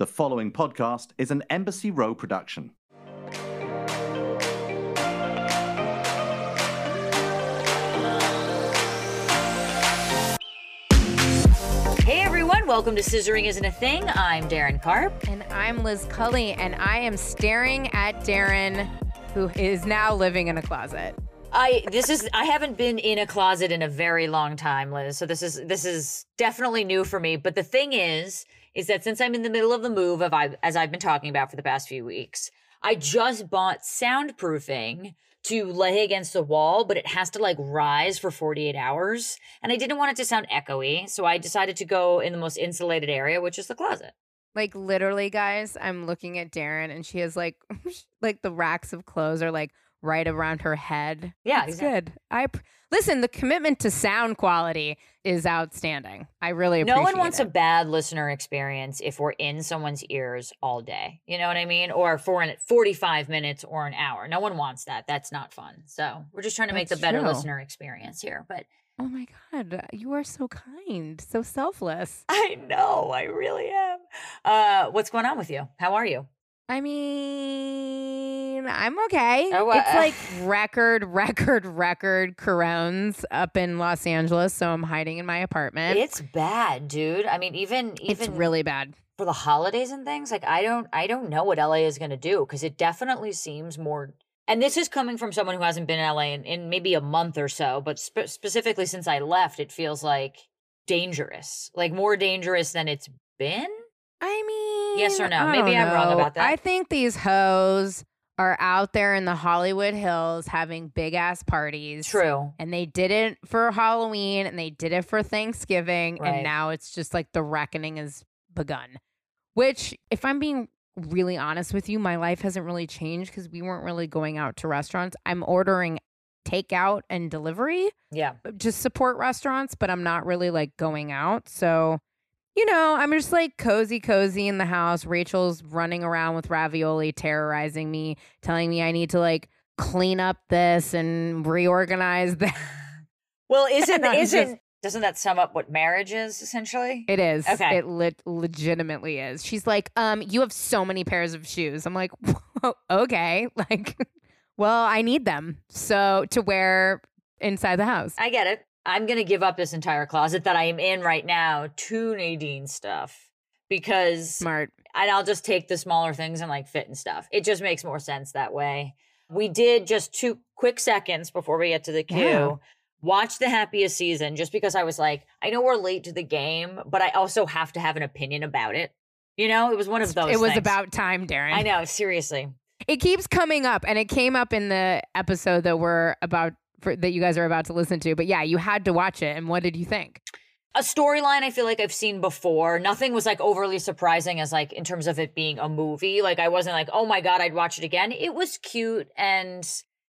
The following podcast is an Embassy Row production. Hey everyone, welcome to Scissoring Isn't a Thing. I'm Darren Karp. And I'm Liz Cully, and I am staring at Darren, who is now living in a closet. I this is I haven't been in a closet in a very long time, Liz. So this is this is definitely new for me. But the thing is, is that since I'm in the middle of the move of I as I've been talking about for the past few weeks, I just bought soundproofing to lay against the wall, but it has to like rise for 48 hours. And I didn't want it to sound echoey, so I decided to go in the most insulated area, which is the closet. Like literally, guys, I'm looking at Darren, and she has like, like the racks of clothes are like right around her head. Yeah, it's exactly. good. I listen. The commitment to sound quality is outstanding. I really. No one wants it. a bad listener experience if we're in someone's ears all day. You know what I mean? Or for an 45 minutes or an hour. No one wants that. That's not fun. So we're just trying to make the better true. listener experience here. But Oh my god, you are so kind, so selfless. I know, I really am. Uh, what's going on with you? How are you? I mean, I'm okay. Oh, uh, it's like record, record, record corones up in Los Angeles, so I'm hiding in my apartment. It's bad, dude. I mean, even it's even really bad. for the holidays and things, like I don't I don't know what LA is going to do because it definitely seems more and this is coming from someone who hasn't been in LA in, in maybe a month or so, but spe- specifically since I left, it feels like dangerous, like more dangerous than it's been. I mean, Yes or no? I Maybe I'm wrong about that. I think these hoes are out there in the Hollywood Hills having big ass parties. True. And they did it for Halloween and they did it for Thanksgiving. Right. And now it's just like the reckoning has begun. Which, if I'm being really honest with you, my life hasn't really changed because we weren't really going out to restaurants. I'm ordering takeout and delivery, Yeah. Uh, just support restaurants, but I'm not really like going out. So, you know, I'm just like cozy, cozy in the house. Rachel's running around with ravioli, terrorizing me, telling me I need to like clean up this and reorganize that. Well, isn't isn't just- doesn't that sum up what marriage is essentially? It is. Okay. It lit legitimately is. She's like, um, you have so many pairs of shoes. I'm like, okay. Like, well, I need them. So to wear inside the house. I get it. I'm going to give up this entire closet that I am in right now to Nadine stuff because Smart. and I'll just take the smaller things and like fit and stuff. It just makes more sense that way. We did just two quick seconds before we get to the queue. Yeah. Watch the happiest season just because I was like, I know we're late to the game, but I also have to have an opinion about it. You know, it was one of those. It was things. about time, Darren. I know, seriously. It keeps coming up, and it came up in the episode that we're about for, that you guys are about to listen to. But yeah, you had to watch it. And what did you think? a storyline I feel like I've seen before. Nothing was like overly surprising as like in terms of it being a movie. Like I wasn't like, oh my god, I'd watch it again. It was cute and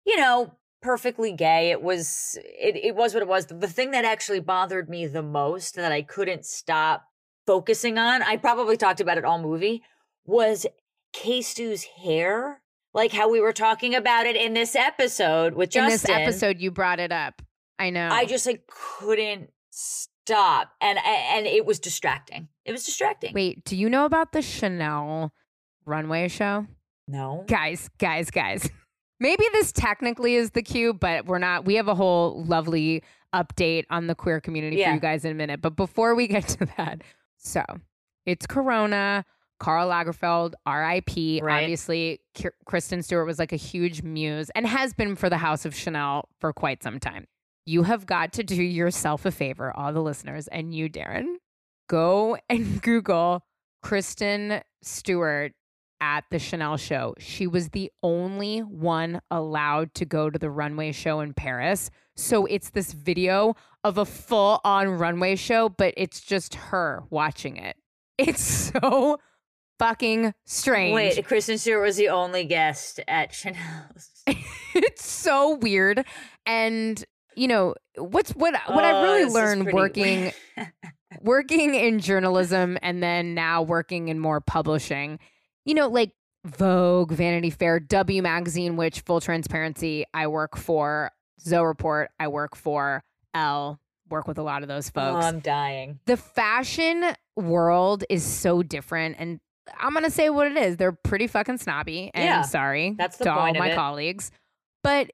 you know perfectly gay. It was it it was what it was. The thing that actually bothered me the most that I couldn't stop focusing on, I probably talked about it all movie, was K-Stu's hair. Like how we were talking about it in this episode with In this Justin. episode, you brought it up. I know. I just like couldn't stop, and and it was distracting. It was distracting. wait. Do you know about the Chanel runway show? no, guys, guys, guys. Maybe this technically is the cue, but we're not. We have a whole lovely update on the queer community Yeah. for you guys in a minute. But before we get to that, so it's Corona. Karl Lagerfeld, R.I.P. Right. Obviously, K- Kristen Stewart was like a huge muse and has been for the House of Chanel for quite some time. You have got to do yourself a favor, all the listeners, and you, Darren, go and Google Kristen Stewart at the Chanel show. She was the only one allowed to go to the runway show in Paris. So it's this video of a full on runway show, but it's just her watching it. It's so fucking strange. wait. Kristen Stewart was the only guest at Chanel's. it's so weird. And you know, what's what what Oh, really learned working working in journalism and then now working in more publishing, you know, like Vogue, Vanity Fair, W Magazine, which full transparency, I work for, Zoe Report, I work for, Elle, work with a lot of those folks. oh, folks. I'm dying. the fashion world is so different and I'm gonna say what it is. They're pretty fucking snobby, and Yeah, sorry that's the to all my colleagues. But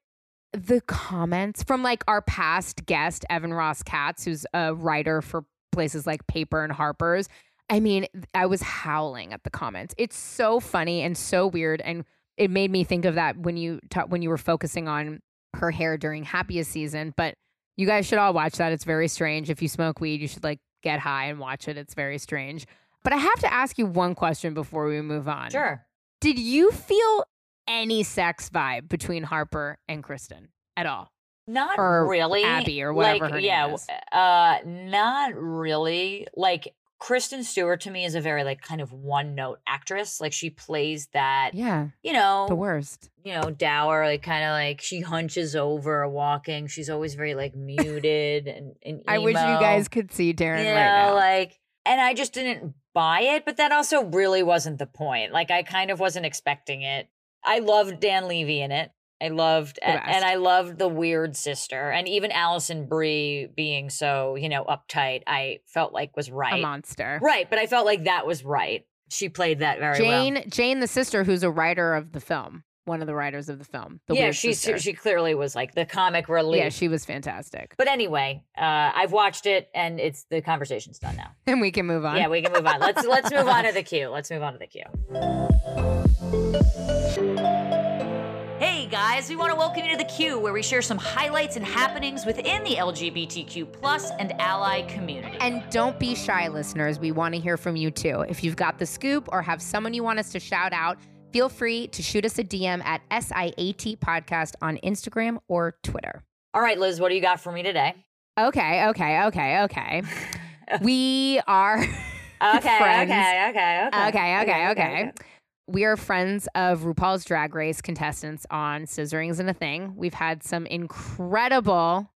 the comments from like our past guest Evan Ross Katz, who's a writer for places like Paper and Harper's. I mean, I was howling at the comments. It's so funny and so weird, and it made me think of that when you ta- when you were focusing on her hair during happiest season. But you guys should all watch that. It's very strange. If you smoke weed, you should like get high and watch it. It's very strange. But I have to ask you one question before we move on. Sure. Did you feel any sex vibe between Harper and Kristen at all? Not Or really. Abby or whatever like, her name yeah, is. Uh, not really. Like Kristen Stewart to me is a very like kind of one note actress. Like she plays that, Yeah, you know, the worst. you know, dour, like kind of like she hunches over walking. She's always very like muted and, and I wish you guys could see Darren you right know, now. like, and I just didn't buy it, but that also really wasn't the point. Like, I kind of wasn't expecting it. I loved Dan Levy in it. I loved, and, and I loved the weird sister, and even Alison Brie being so, you know, uptight. I felt like was right. a monster. right. But I felt like that was right. She played that very Jane, well. Jane, the sister, who's a writer of the film, one of the writers of the film. The yeah, she sister. she clearly was like the comic relief. yeah, she was fantastic. but anyway, uh, I've watched it, and it's the conversation's done now. And we can move on. Yeah, we can move on. Let's let's move on to the queue. Let's move on to the queue. Hey guys, we want to welcome you to the queue where we share some highlights and happenings within the LGBTQ plus and ally community. And don't be shy, listeners. We want to hear from you too. If you've got the scoop or have someone you want us to shout out, feel free to shoot us a DM at SIAT Podcast on Instagram or Twitter. All right, Liz, what do you got for me today? Okay, okay, okay, okay. we are Okay, friends. okay, okay, okay, Okay, okay, okay. We are friends of RuPaul's Drag Race contestants on Scissoring Isn't a Thing. We've had some incredible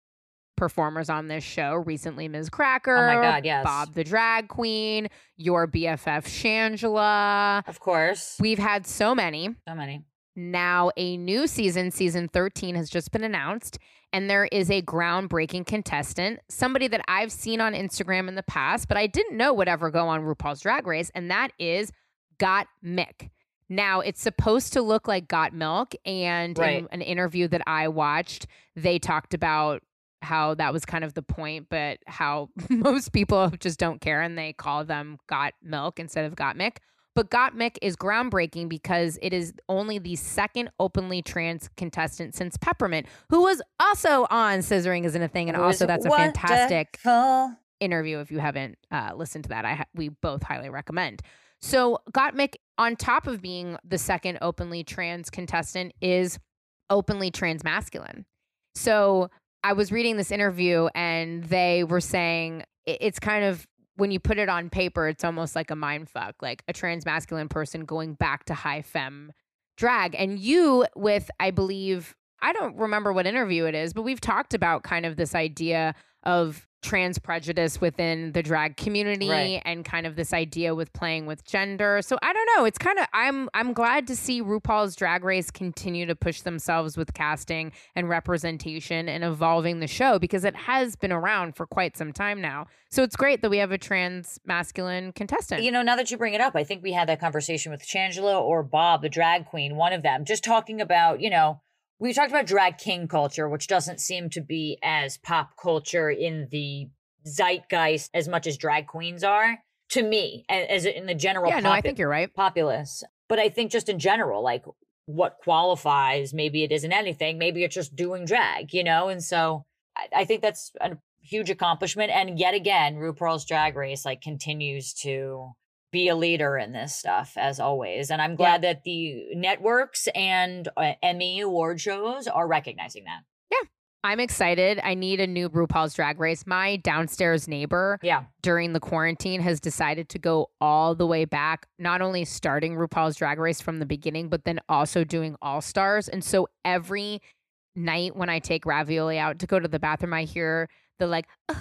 performers on this show. Recently, Miz Cracker. Oh my God, yes. Bob the Drag Queen, your BFF Shangela. Of course. We've had so many. So many. Now, a new season, season 13, has just been announced, and there is a groundbreaking contestant, somebody that I've seen on Instagram in the past, but I didn't know would ever go on RuPaul's Drag Race, and that is Got Mick. Now, it's supposed to look like Got Milk, and Right. in an interview that I watched, they talked about how that was kind of the point, but how most people just don't care and they call them Got Milk instead of Gottmik. But Gottmik is groundbreaking because it is only the second openly trans contestant since Peppermint, who was also on Scissoring Isn't a Thing. And also, that's a fantastic wonderful. interview if you haven't uh, listened to that. I ha- we both highly recommend. So Gottmik, on top of being the second openly trans contestant, is openly trans masculine. So I was reading this interview and they were saying it's kind of when you put it on paper, it's almost like a mind fuck, like a trans masculine person going back to high femme drag. And you, with, I believe, I don't remember what interview it is, but we've talked about kind of this idea of trans prejudice within the drag community Right. and kind of this idea with playing with gender. So I don't know, it's kind of I'm I'm glad to see RuPaul's Drag Race continue to push themselves with casting and representation and evolving the show because it has been around for quite some time now. So it's great that we have a trans masculine contestant. You know, now that you bring it up, I think we had that conversation with Shangela or Bob, the drag queen, one of them, just talking about, you know, we talked about drag king culture, which doesn't seem to be as pop culture in the zeitgeist as much as drag queens are to me, as in the general yeah, no, I think you're right. populace. But I think just in general, like what qualifies, maybe it isn't anything, maybe it's just doing drag, you know? And so I, I think that's a huge accomplishment. And yet again, RuPaul's Drag Race like continues to be a leader in this stuff as always. And I'm glad that the networks and uh, Emmy award shows are recognizing that. Yeah i'm excited. I need a new RuPaul's Drag Race. My downstairs neighbor Yeah. during the quarantine has decided to go all the way back, not only starting RuPaul's Drag Race from the beginning, but then also doing All Stars. And so every night when I take Ravioli out to go to the bathroom, I hear the like,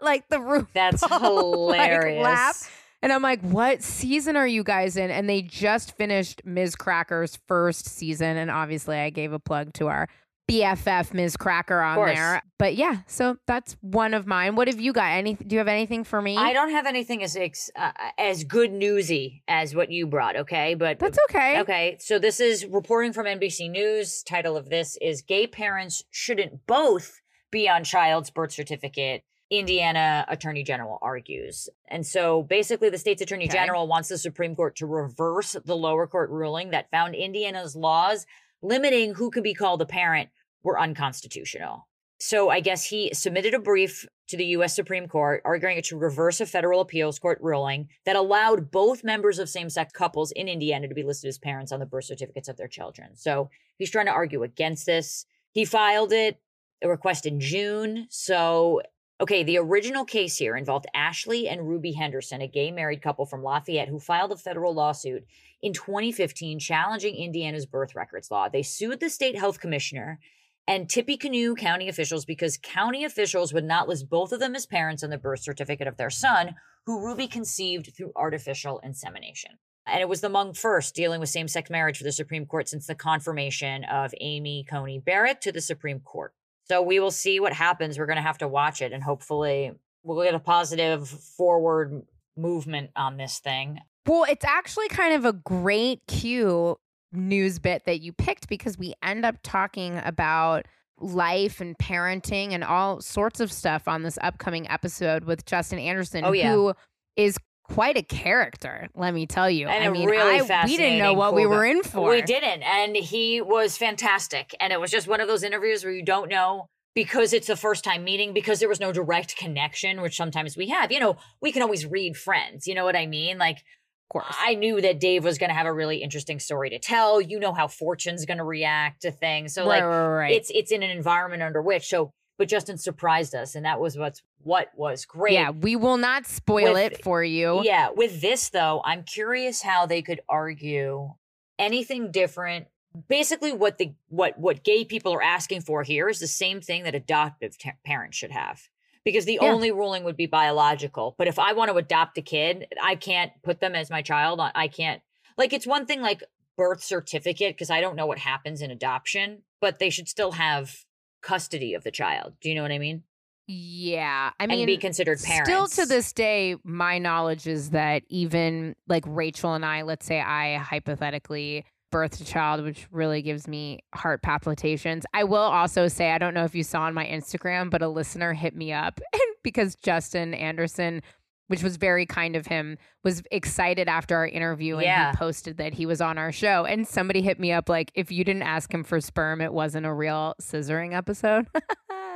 like the RuPaul That's like, hilarious. laugh. And I'm like, what season are you guys in? And they just finished Miz Cracker's first season. And obviously, I gave a plug to our BFF Miz Cracker on there. But yeah, so that's one of mine. What have you got? Any? Do you have anything for me? I don't have anything as uh, as good newsy as what you brought. Okay, but That's okay. Okay, so this is reporting from NBC News. Title of this is Gay Parents Shouldn't Both Be on Child's Birth Certificate. Indiana Attorney General argues. And so basically, the state's Attorney Okay. General wants the Supreme Court to reverse the lower court ruling that found Indiana's laws limiting who can be called a parent were unconstitutional. So I guess he submitted a brief to the U.S. Supreme Court arguing it should reverse a federal appeals court ruling that allowed both members of same sex couples in Indiana to be listed as parents on the birth certificates of their children. So he's trying to argue against this. He filed it, a request in June. So, okay, the original case here involved Ashley and Ruby Henderson, a gay married couple from Lafayette who filed a federal lawsuit in 2015 challenging Indiana's birth records law. They sued the state health commissioner and Tippecanoe County officials because county officials would not list both of them as parents on the birth certificate of their son, who Ruby conceived through artificial insemination. And it was the Hmong first dealing with same sex marriage for the Supreme Court since the confirmation of Amy Coney Barrett to the Supreme Court. So we will see what happens. We're going to have to watch it and hopefully we'll get a positive forward movement on this thing. Well, it's actually kind of a great cue news bit that you picked because we end up talking about life and parenting and all sorts of stuff on this upcoming episode with Justin Anderson, Oh, yeah. who is quite a character, let me tell you. And I mean, really I, we didn't know what we were in for. We didn't. And he was fantastic. And it was just one of those interviews where you don't know because it's the first time meeting, because there was no direct connection, which sometimes we have. You know, we can always read friends. You know what I mean? Like, Of course. I knew that Dave was going to have a really interesting story to tell. You know how Fortune's going to react to things. So, right, like, right, right. it's it's in an environment under which. So, but Justin surprised us, and that was what's what was great. yeah, we will not spoil With- it for you. Yeah, with this though, I'm curious how they could argue anything different. Basically, what the what what gay people are asking for here is the same thing that adoptive ta- parents should have, because the Yeah. only ruling would be biological. But if I want to adopt a kid, I can't put them as my child. I can't like it's one thing like birth certificate because I don't know what happens in adoption, but they should still have custody of the child. Do you know what I mean? Yeah. I mean, and be considered parents. Still to this day, my knowledge is that even like Rachel and I, let's say I hypothetically birthed a child, which really gives me heart palpitations. I will also say, I don't know if you saw on my Instagram, but a listener hit me up because Justin Anderson, which was very kind of him, was excited after our interview and Yeah. he posted that he was on our show. And somebody hit me up like, if you didn't ask him for sperm, it wasn't a real scissoring episode.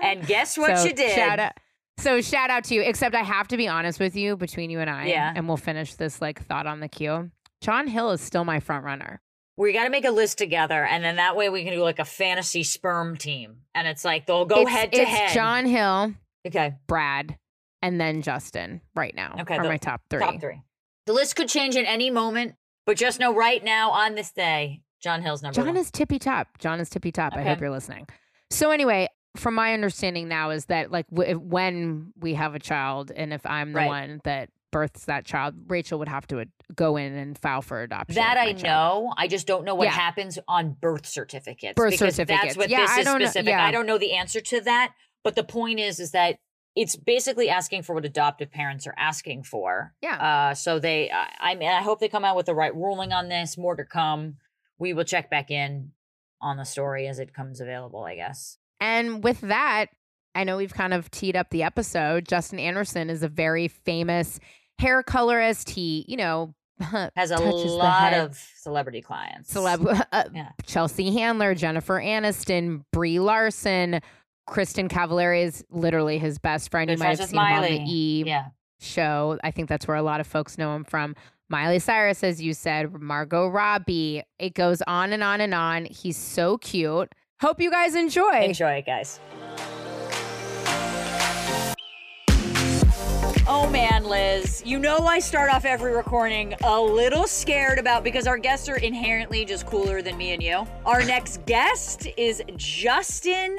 And guess what So, you did? Shout out. So shout out to you. Except I have to be honest with you, between you and I, Yeah. and we'll finish this like thought on the queue. John Hill is still my front runner. we got to make a list together, and then that way we can do like a fantasy sperm team, and it's like they'll go it's, head to head. John Hill, okay, Brad, and then Justin. Right now, Okay, are the my top three. top three. The list could change at any moment, but just know right now on this day, John Hill's number John one. is tippy top. John is tippy top. I hope you're listening. So anyway, from my understanding now is that like w- when we have a child, and if I'm the Right. one that births that child, Rachel would have to go in and file for adoption. that I child. know. I just don't know what Yeah. happens on birth certificates. Birth because certificates. That's what Yeah, this I is don't know- yeah. I don't know the answer to that. But the point is, is that it's basically asking for what adoptive parents are asking for. Yeah. Uh, so they, I, I mean, I hope they come out with the right ruling on this. More to come. We will check back in on the story as it comes available. I guess. And with that, I know we've kind of teed up the episode. Justin Anderson is a very famous hair colorist. He, you know, Has a lot of celebrity clients. celeb uh, Yeah. Chelsea Handler, Jennifer Aniston, Brie Larson, Kristin Cavallari is literally his best friend. Good you might have seen him on the E Yeah. show. I think that's where a lot of folks know him from. Miley Cyrus, as you said, Margot Robbie. It goes on and on and on. He's so cute. Hope you guys enjoy. Enjoy it, guys. Oh man, Liz, you know I start off every recording a little scared about because our guests are inherently just cooler than me and you. Our next guest is Justin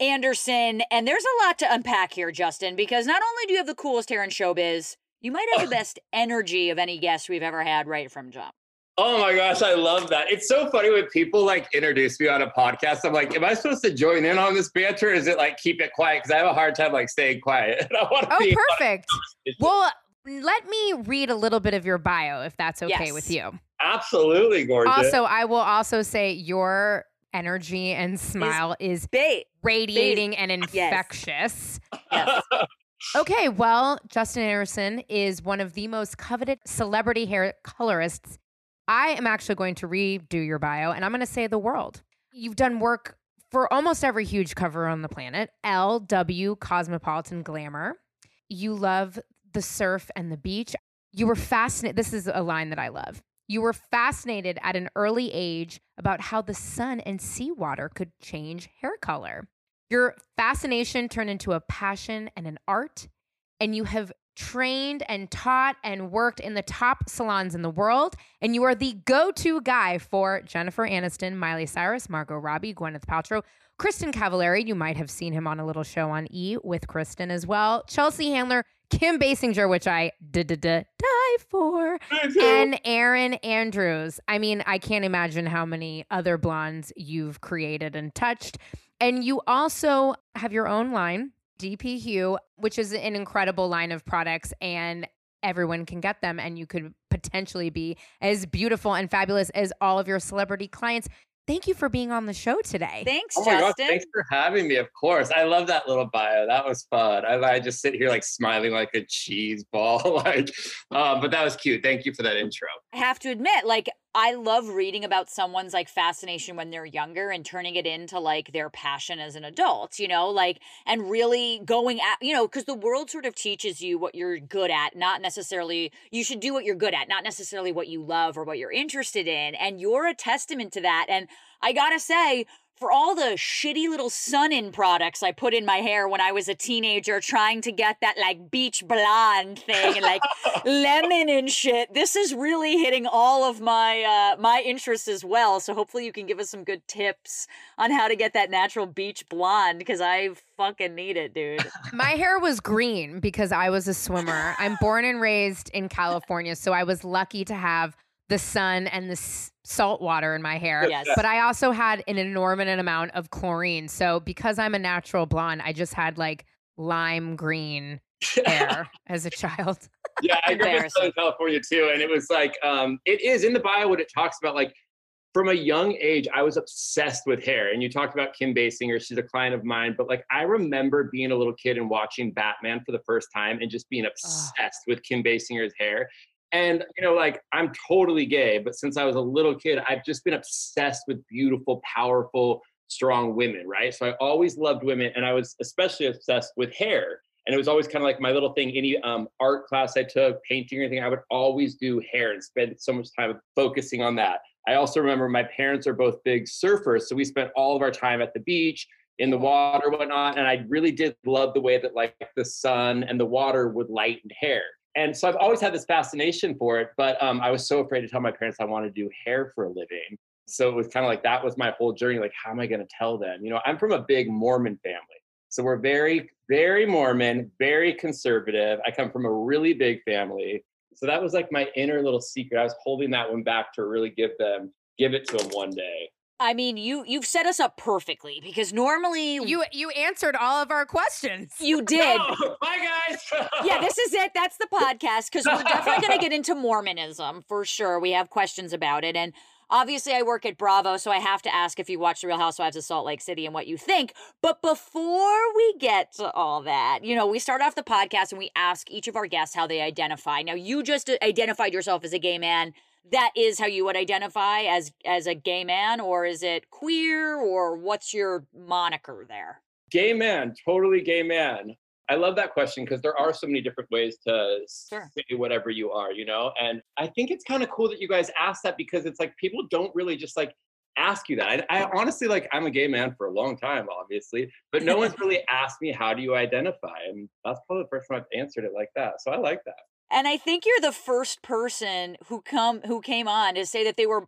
Anderson, and there's a lot to unpack here, Justin, because not only do you have the coolest hair in showbiz, you might have the best energy of any guest we've ever had right from jump. Oh my gosh, I love that. It's so funny when people like introduce me on a podcast. I'm like, am I supposed to join in on this banter? Or is it like keep it quiet? Because I have a hard time like staying quiet. I Oh, be perfect. Well, let me read a little bit of your bio if that's okay Yes. with you. absolutely gorgeous. Also, I will also say your energy and smile is Bait. radiating and infectious. Yes. Okay, well, Justin Anderson is one of the most coveted celebrity hair colorists. I am actually going to redo your bio and I'm going to say the world. You've done work for almost every huge cover on the planet Elle W Cosmopolitan Glamour. You love the surf and the beach. You were fascinated. This is a line that I love. You were fascinated at an early age about how the sun and seawater could change hair color. Your fascination turned into a passion and an art, and you have trained and taught and worked in the top salons in the world. And you are the go to guy for Jennifer Aniston, Miley Cyrus, Margot Robbie, Gwyneth Paltrow, Kristin Cavallari. You might have seen him on a little show on E with Kristen as well. Chelsea Handler, Kim Basinger, which I did die for, and Erin Andrews. I mean, I can't imagine how many other blondes you've created and touched. And you also have your own line, dpHUE, which is an incredible line of products and everyone can get them and you could potentially be as beautiful and fabulous as all of your celebrity clients. Thank you for being on the show today. Thanks, Oh my gosh, thanks for having me. Of course. I love that little bio. That was fun. I, I just sit here like smiling like a cheese ball. like, um, but that was cute. Thank you for that intro. I have to admit, like, I love reading about someone's like fascination when they're younger and turning it into like their passion as an adult, you know, like, and really going at, you know, because the world sort of teaches you what you're good at, not necessarily, you should do what you're good at, not necessarily what you love or what you're interested in. And you're a testament to that. And I gotta say, for all the shitty little sun in products I put in my hair when I was a teenager trying to get that like beach blonde thing and like lemon and shit. This is really hitting all of my uh my interests as well. So hopefully you can give us some good tips on how to get that natural beach blonde because I fucking need it, dude. My hair was green because I was a swimmer. I'm born and raised in California, so I was lucky to have the sun and the s- salt water in my hair. Yes. But I also had an enormous amount of chlorine. So because I'm a natural blonde, I just had like lime green hair as a child. yeah, I grew up in Southern California too, and it was like um, it is in the bio what it talks about. Like from a young age, I was obsessed with hair. And you talked about Kim Basinger; she's a client of mine. But like I remember being a little kid and watching Batman for the first time, and just being obsessed with Kim Basinger's hair. And you know, like I'm totally gay, but since I was a little kid, I've just been obsessed with beautiful, powerful, strong women, right? So I always loved women, and I was especially obsessed with hair. And it was always kind of like my little thing any um, art class i took painting or anything i would always do hair and spend so much time focusing on that. I also remember my parents are both big surfers so we spent all of our time at the beach in the water whatnot and i really did love the way that like the sun and the water would lighten hair and so i've always had this fascination for it but um, i was so afraid to tell my parents i wanted to do hair for a living so it was kind of like that was my whole journey like how am i going to tell them you know i'm from a big mormon family so we're very, very Mormon, very conservative. I come from a really big family. So that was like my inner little secret. I was holding that one back to really give them, give it to them one day. I mean, you you've set us up perfectly because normally You you answered all of our questions. you did. Oh, bye guys. yeah, this is it. That's the podcast because we're definitely going to get into Mormonism for sure. We have questions about it. And obviously, I work at Bravo, so I have to ask if you watch The Real Housewives of Salt Lake City and what you think. But before we get to all that, you know, we start off the podcast and we ask each of our guests how they identify. Now, you just identified yourself as a gay man. That is how you would identify as as a gay man, or is it queer, or what's your moniker there? gay man, totally gay man. I love that question because there are so many different ways to Sure. say whatever you are, you know? And I think it's kind of cool that you guys asked that because it's like people don't really just like ask you that. I, I honestly like I'm a gay man for a long time, obviously, but no one's really asked me how do you identify? And that's probably the first time I've answered it like that. So I like that. And I think you're the first person who come who came on to say that they were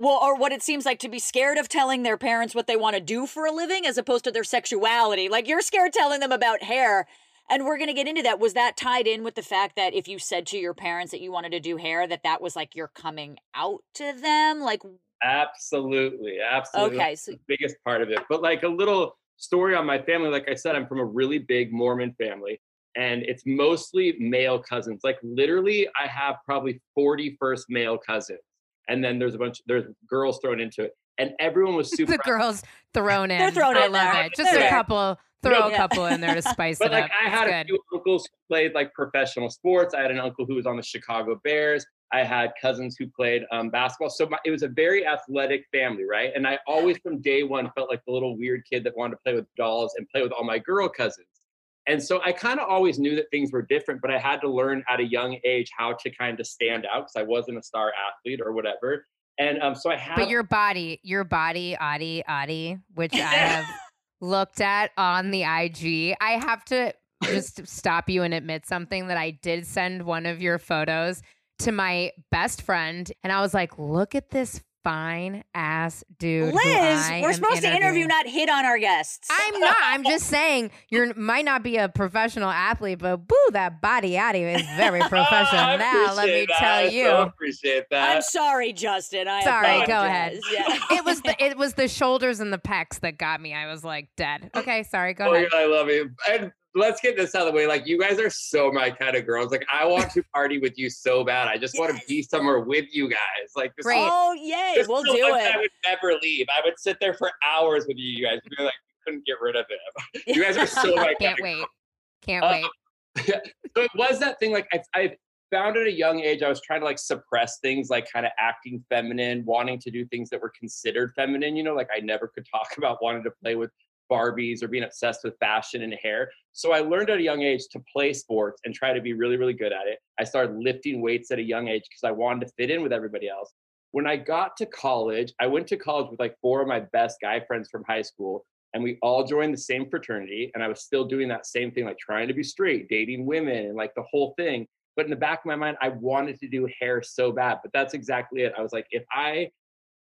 well, or what it seems like to be scared of telling their parents what they want to do for a living as opposed to their sexuality. Like you're scared telling them about hair. And we're going to get into that. Was that tied in with the fact that if you said to your parents that you wanted to do hair, that that was like you're coming out to them? Like, absolutely, absolutely. Okay, so the biggest part of it. But like a little story on my family. Like I said, I'm from a really big Mormon family, and it's mostly male cousins. Like literally, I have probably 40 first male cousins, and then there's a bunch. There's girls thrown into it, and everyone was super. the girls thrown in. They're thrown I in love there. it. Just They're a there. couple. Throw a Yeah. couple in there to spice it. But it like up. I had It's a good. few uncles who played like professional sports. I had an uncle who was on the Chicago Bears. I had cousins who played um, basketball. So my, it was a very athletic family, right? And I always, from day one, felt like the little weird kid that wanted to play with dolls and play with all my girl cousins. And so I kind of always knew that things were different, but I had to learn at a young age how to kind of stand out because I wasn't a star athlete or whatever. And um, so I had. But your body, your body, Adi, Adi, which I have looked at on the IG. I have to just stop you and admit something that I did send one of your photos to my best friend, and I was like, "Look at this fine ass dude." who Liz, I we're am supposed to interview, not hit on our guests. I'm not. I'm just saying you might not be a professional athlete, but boo, that body Adi is very oh, professional. I now let me that. tell I you. so appreciate that. I'm sorry, Justin. I am Sorry, go ahead. Yeah. it was the it was the shoulders and the pecs that got me. I was like dead. Okay, sorry, go Oh, ahead. yeah, I love you. And let's get this out of the way. Like, you guys are so my kind of girls. Like, I want to party with you so bad. I just want to be somewhere with you guys. Like, this, Great. Oh, yay. this We'll is the do it. I would never leave. I would sit there for hours with you, you guys. Be like, couldn't get rid of him. You guys are so my kind Can't of wait. Can't Uh, wait. so it was that thing like I, I found at a young age i was trying to like suppress things like kind of acting feminine wanting to do things that were considered feminine you know like i never could talk about wanting to play with barbies or being obsessed with fashion and hair. So i learned at a young age to play sports and try to be really really good at it. I started lifting weights at a young age because i wanted to fit in with everybody else. When i got to college i went to college with like four of my best guy friends from high school and we all joined the same fraternity and i was still doing that same thing like trying to be straight dating women and like the whole thing. But in the back of my mind i wanted to do hair so bad but that's exactly it. I was like if i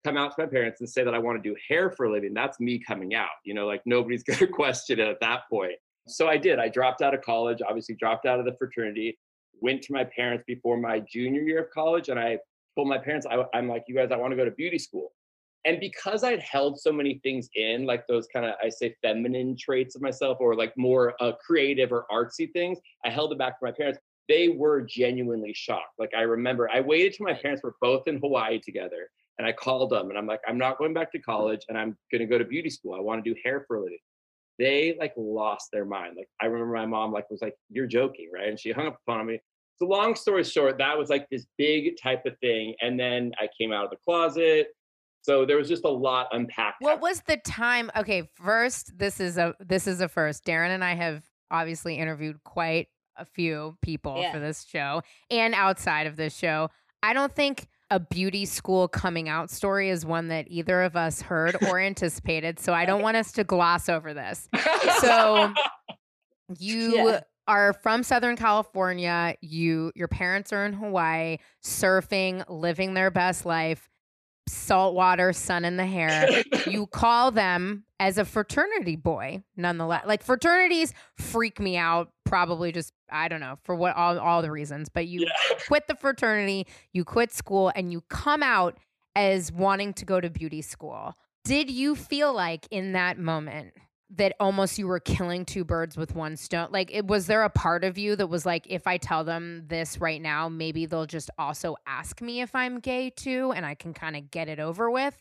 come out to my parents and say that i want to do hair for a living that's me coming out you know like nobody's going to question it at that point so i did i dropped out of college obviously dropped out of the fraternity went to my parents before my junior year of college and i told my parents I, i'm like you guys i want to go to beauty school and because I'd held so many things in, like those kind of I say feminine traits of myself, or like more uh, creative or artsy things, I held it back from my parents. They were genuinely shocked. Like I remember, I waited till my parents were both in Hawaii together, and I called them, and I'm like, I'm not going back to college, and I'm going to go to beauty school. I want to do hair for a living. They like lost their mind. Like I remember my mom like was like, "You're joking, right?" And she hung up the on me. So long story short, that was like this big type of thing. And then I came out of the closet. So there was just a lot unpacked. What was the time? Okay, first, this is a this is a first. Darren and I have obviously interviewed quite a few people Yeah. for this show and outside of this show. I don't think a beauty school coming out story is one that either of us heard or anticipated. So I don't want us to gloss over this. So you Yeah. are from Southern California. You your parents are in Hawaii, surfing, living their best life, saltwater, sun in the hair. you call them as a fraternity boy, nonetheless. Like fraternities freak me out, probably just I don't know for what all all the reasons. But you Yeah. quit the fraternity, you quit school, and you come out as wanting to go to beauty school. Did you feel like in that moment that almost you were killing two birds with one stone? Like, it, was there a part of you that was like, if I tell them this right now, maybe they'll just also ask me if I'm gay too, and I can kind of get it over with?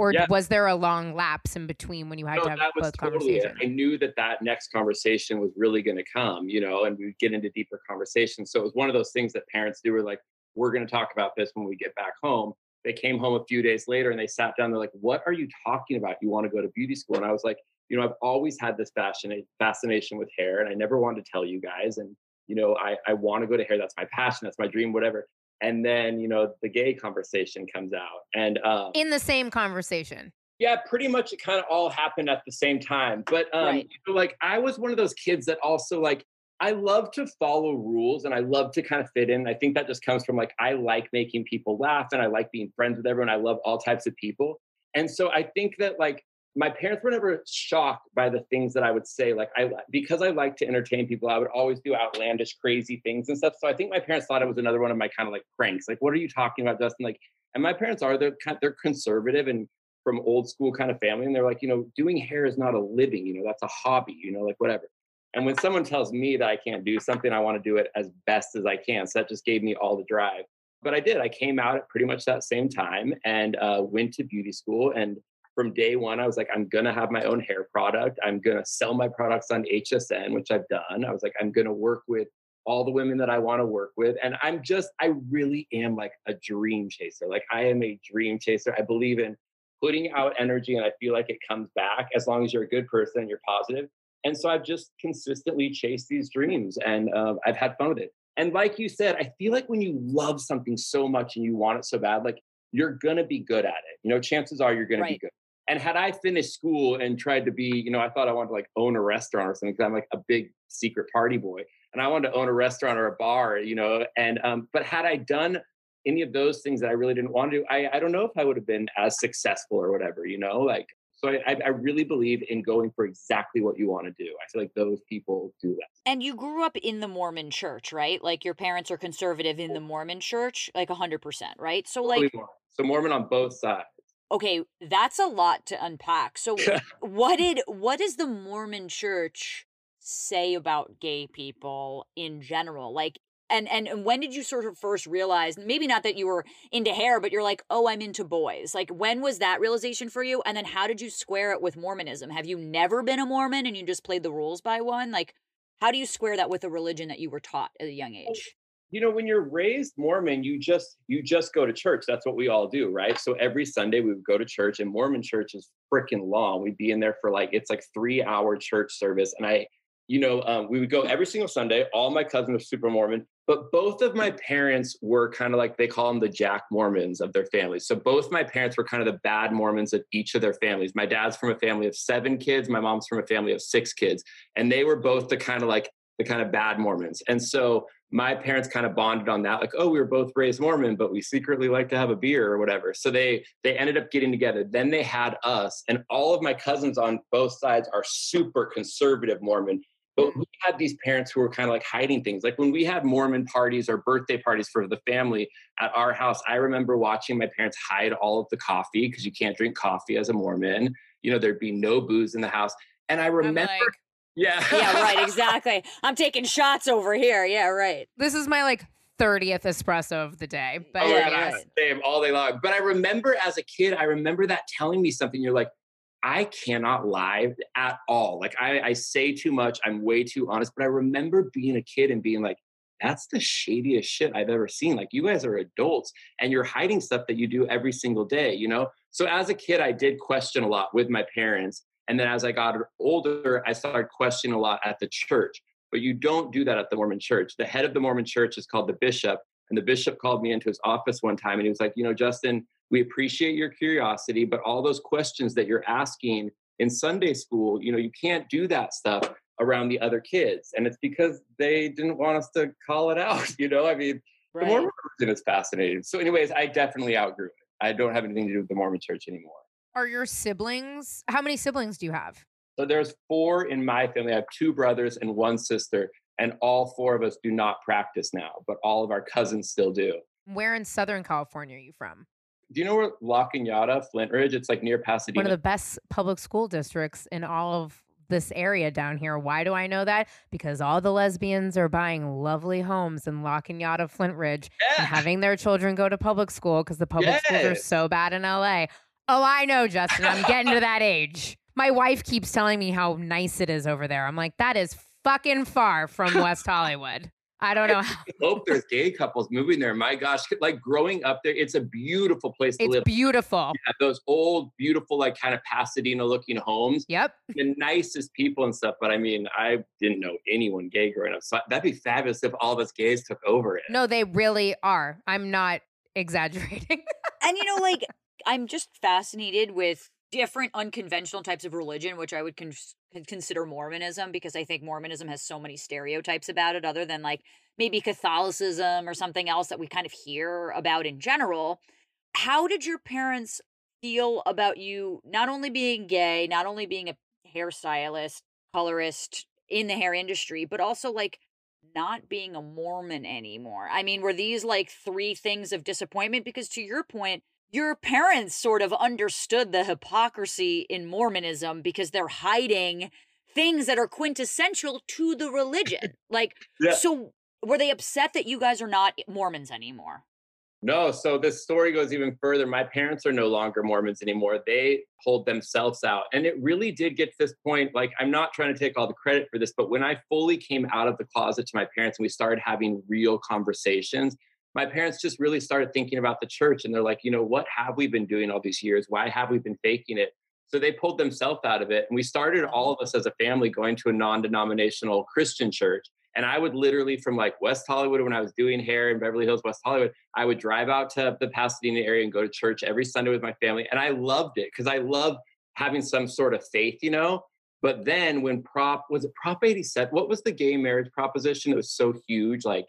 Or Yeah. was there a long lapse in between when you had No, to have that was both totally it. conversations? I knew that that next conversation was really going to come, you know, and we'd get into deeper conversations. So it was one of those things that parents do. Were like, we're going to talk about this when we get back home. They came home a few days later and they sat down. They're like, "What are you talking about? You want to go to beauty school?" And I was like, "You know, I've always had this fascinate fascination with hair, and I never wanted to tell you guys. And you know, I I want to go to hair. That's my passion. That's my dream. Whatever." And then you know, the gay conversation comes out, and um, in the same conversation. yeah, pretty much it kind of all happened at the same time. But um, Right. you know, like I was one of those kids that also like I love to follow rules and I love to kind of fit in. I think that just comes from like I like making people laugh and I like being friends with everyone. I love all types of people. And so I think that like my parents were never shocked by the things that I would say. Like I, because I like to entertain people, I would always do outlandish, crazy things and stuff. So I think my parents thought it was another one of my kind of like pranks. Like, what are you talking about, Justin? Like, and my parents are they're kind they're conservative and from old school kind of family, and they're like, you know, doing hair is not a living. You know, that's a hobby. You know, like whatever. And when someone tells me that I can't do something, I want to do it as best as I can. So that just gave me all the drive. But I did. I came out at pretty much that same time and uh, went to beauty school and from day one, I was like, I'm gonna have my own hair product. I'm gonna sell my products on HSN, which I've done. I was like, I'm gonna work with all the women that I want to work with. And I'm just, I really am like a dream chaser. Like I am a dream chaser. I believe in putting out energy and I feel like it comes back as long as you're a good person and you're positive. And so I've just consistently chased these dreams and uh, I've had fun with it. And like you said, I feel like when you love something so much and you want it so bad, like you're gonna be good at it. You know, chances are you're gonna right. be good. And had I finished school and tried to be, you know, I thought I wanted to like own a restaurant or something because I'm like a big secret party boy, and I wanted to own a restaurant or a bar, you know. And um, but had I done any of those things that I really didn't want to do, I I don't know if I would have been as successful or whatever, you know. Like so, I I really believe in going for exactly what you want to do. I feel like those people do that. And you grew up in the Mormon Church, right? Like your parents are conservative in the Mormon Church, like hundred percent, right? So like. So Mormon on both sides okay that's a lot to unpack. So what did what does the mormon church say about gay people in general? Like and and when did you sort of first realize maybe not that you were into hair but you're like oh i'm into boys. Like when was that realization for you? And then how did you square it with mormonism? Have you never been a mormon and you just played the rules by one? Like how do you square that with a religion that you were taught at a young oh, age you know when you're raised mormon you just you just go to church. That's what we all do right? So every sunday we would go to church and mormon church is freaking long. We'd be in there for like it's like three hour church service and i you know um, we would go every single sunday. All my cousins are super mormon but both of my parents were kind of like they call them the jack mormons of their families. So both my parents were kind of the bad mormons of each of their families. My dad's from a family of seven kids my mom's from a family of six kids and they were both the kind of like the kind of bad mormons. And so my parents kind of bonded on that like oh we were both raised mormon but we secretly like to have a beer or whatever. So they they ended up getting together. Then they had us and all of my cousins on both sides are super conservative mormon but mm. we had these parents who were kind of like hiding things. Like when we had mormon parties or birthday parties for the family at our house i remember watching my parents hide all of the coffee because you can't drink coffee as a mormon. You know there'd be no booze in the house. And i remember like, yeah. yeah, right, exactly. I'm taking shots over here. Yeah, right. This is my like 30th espresso of the day. Oh, but oh, yeah, same all day long. But I remember as a kid, I remember that telling me something. You're like, I cannot lie at all. Like I, I say too much. I'm way too honest. But I remember being a kid and being like, that's the shadiest shit I've ever seen. Like you guys are adults and you're hiding stuff that you do every single day, you know? So as a kid, I did question a lot with my parents. And then as I got older, I started questioning a lot at the church. But you don't do that at the Mormon church. The head of the Mormon church is called the bishop. And the bishop called me into his office one time and he was like, You know, Justin, we appreciate your curiosity, but all those questions that you're asking in Sunday school, you know, you can't do that stuff around the other kids. And it's because they didn't want us to call it out. You know, I mean, right. the Mormon religion is fascinating. So, anyways, I definitely outgrew it. I don't have anything to do with the Mormon church anymore. Are your siblings? How many siblings do you have? So there's four in my family. I have two brothers and one sister, and all four of us do not practice now, but all of our cousins still do. Where in Southern California are you from? Do you know where La Cañada, Flintridge? It's like near Pasadena. One of the best public school districts in all of this area down here. Why do I know that? Because all the lesbians are buying lovely homes in La Cañada, Flintridge, yeah. and having their children go to public school because the public yes. schools are so bad in LA. Oh, I know, Justin. I'm getting to that age. My wife keeps telling me how nice it is over there. I'm like, that is fucking far from West Hollywood. I don't know. I hope there's gay couples moving there. My gosh, like growing up there, it's a beautiful place to it's live. It's beautiful. those old, beautiful, like kind of Pasadena looking homes. Yep. The nicest people and stuff. But I mean, I didn't know anyone gay growing up. So that'd be fabulous if all of us gays took over it. No, they really are. I'm not exaggerating. and you know, like I'm just fascinated with different unconventional types of religion, which I would con- consider Mormonism, because I think Mormonism has so many stereotypes about it, other than like maybe Catholicism or something else that we kind of hear about in general. How did your parents feel about you not only being gay, not only being a hairstylist, colorist in the hair industry, but also like not being a Mormon anymore? I mean, were these like three things of disappointment? Because to your point, your parents sort of understood the hypocrisy in Mormonism because they're hiding things that are quintessential to the religion. Like, Yeah. so were they upset that you guys are not Mormons anymore? No, so this story goes even further. My parents are no longer Mormons anymore. They pulled themselves out. And it really did get to this point. Like, I'm not trying to take all the credit for this, but when I fully came out of the closet to my parents and we started having real conversations, my parents just really started thinking about the church. And they're like, you know, what have we been doing all these years? Why have we been faking it? So they pulled themselves out of it. And we started all of us as a family going to a non denominational Christian church. And I would literally from like West Hollywood, when I was doing hair in Beverly Hills, West Hollywood, I would drive out to the Pasadena area and go to church every Sunday with my family. And I loved it because I love having some sort of faith, you know? But then when Prop, was it Prop 87? What was the gay marriage proposition? It was so huge. Like,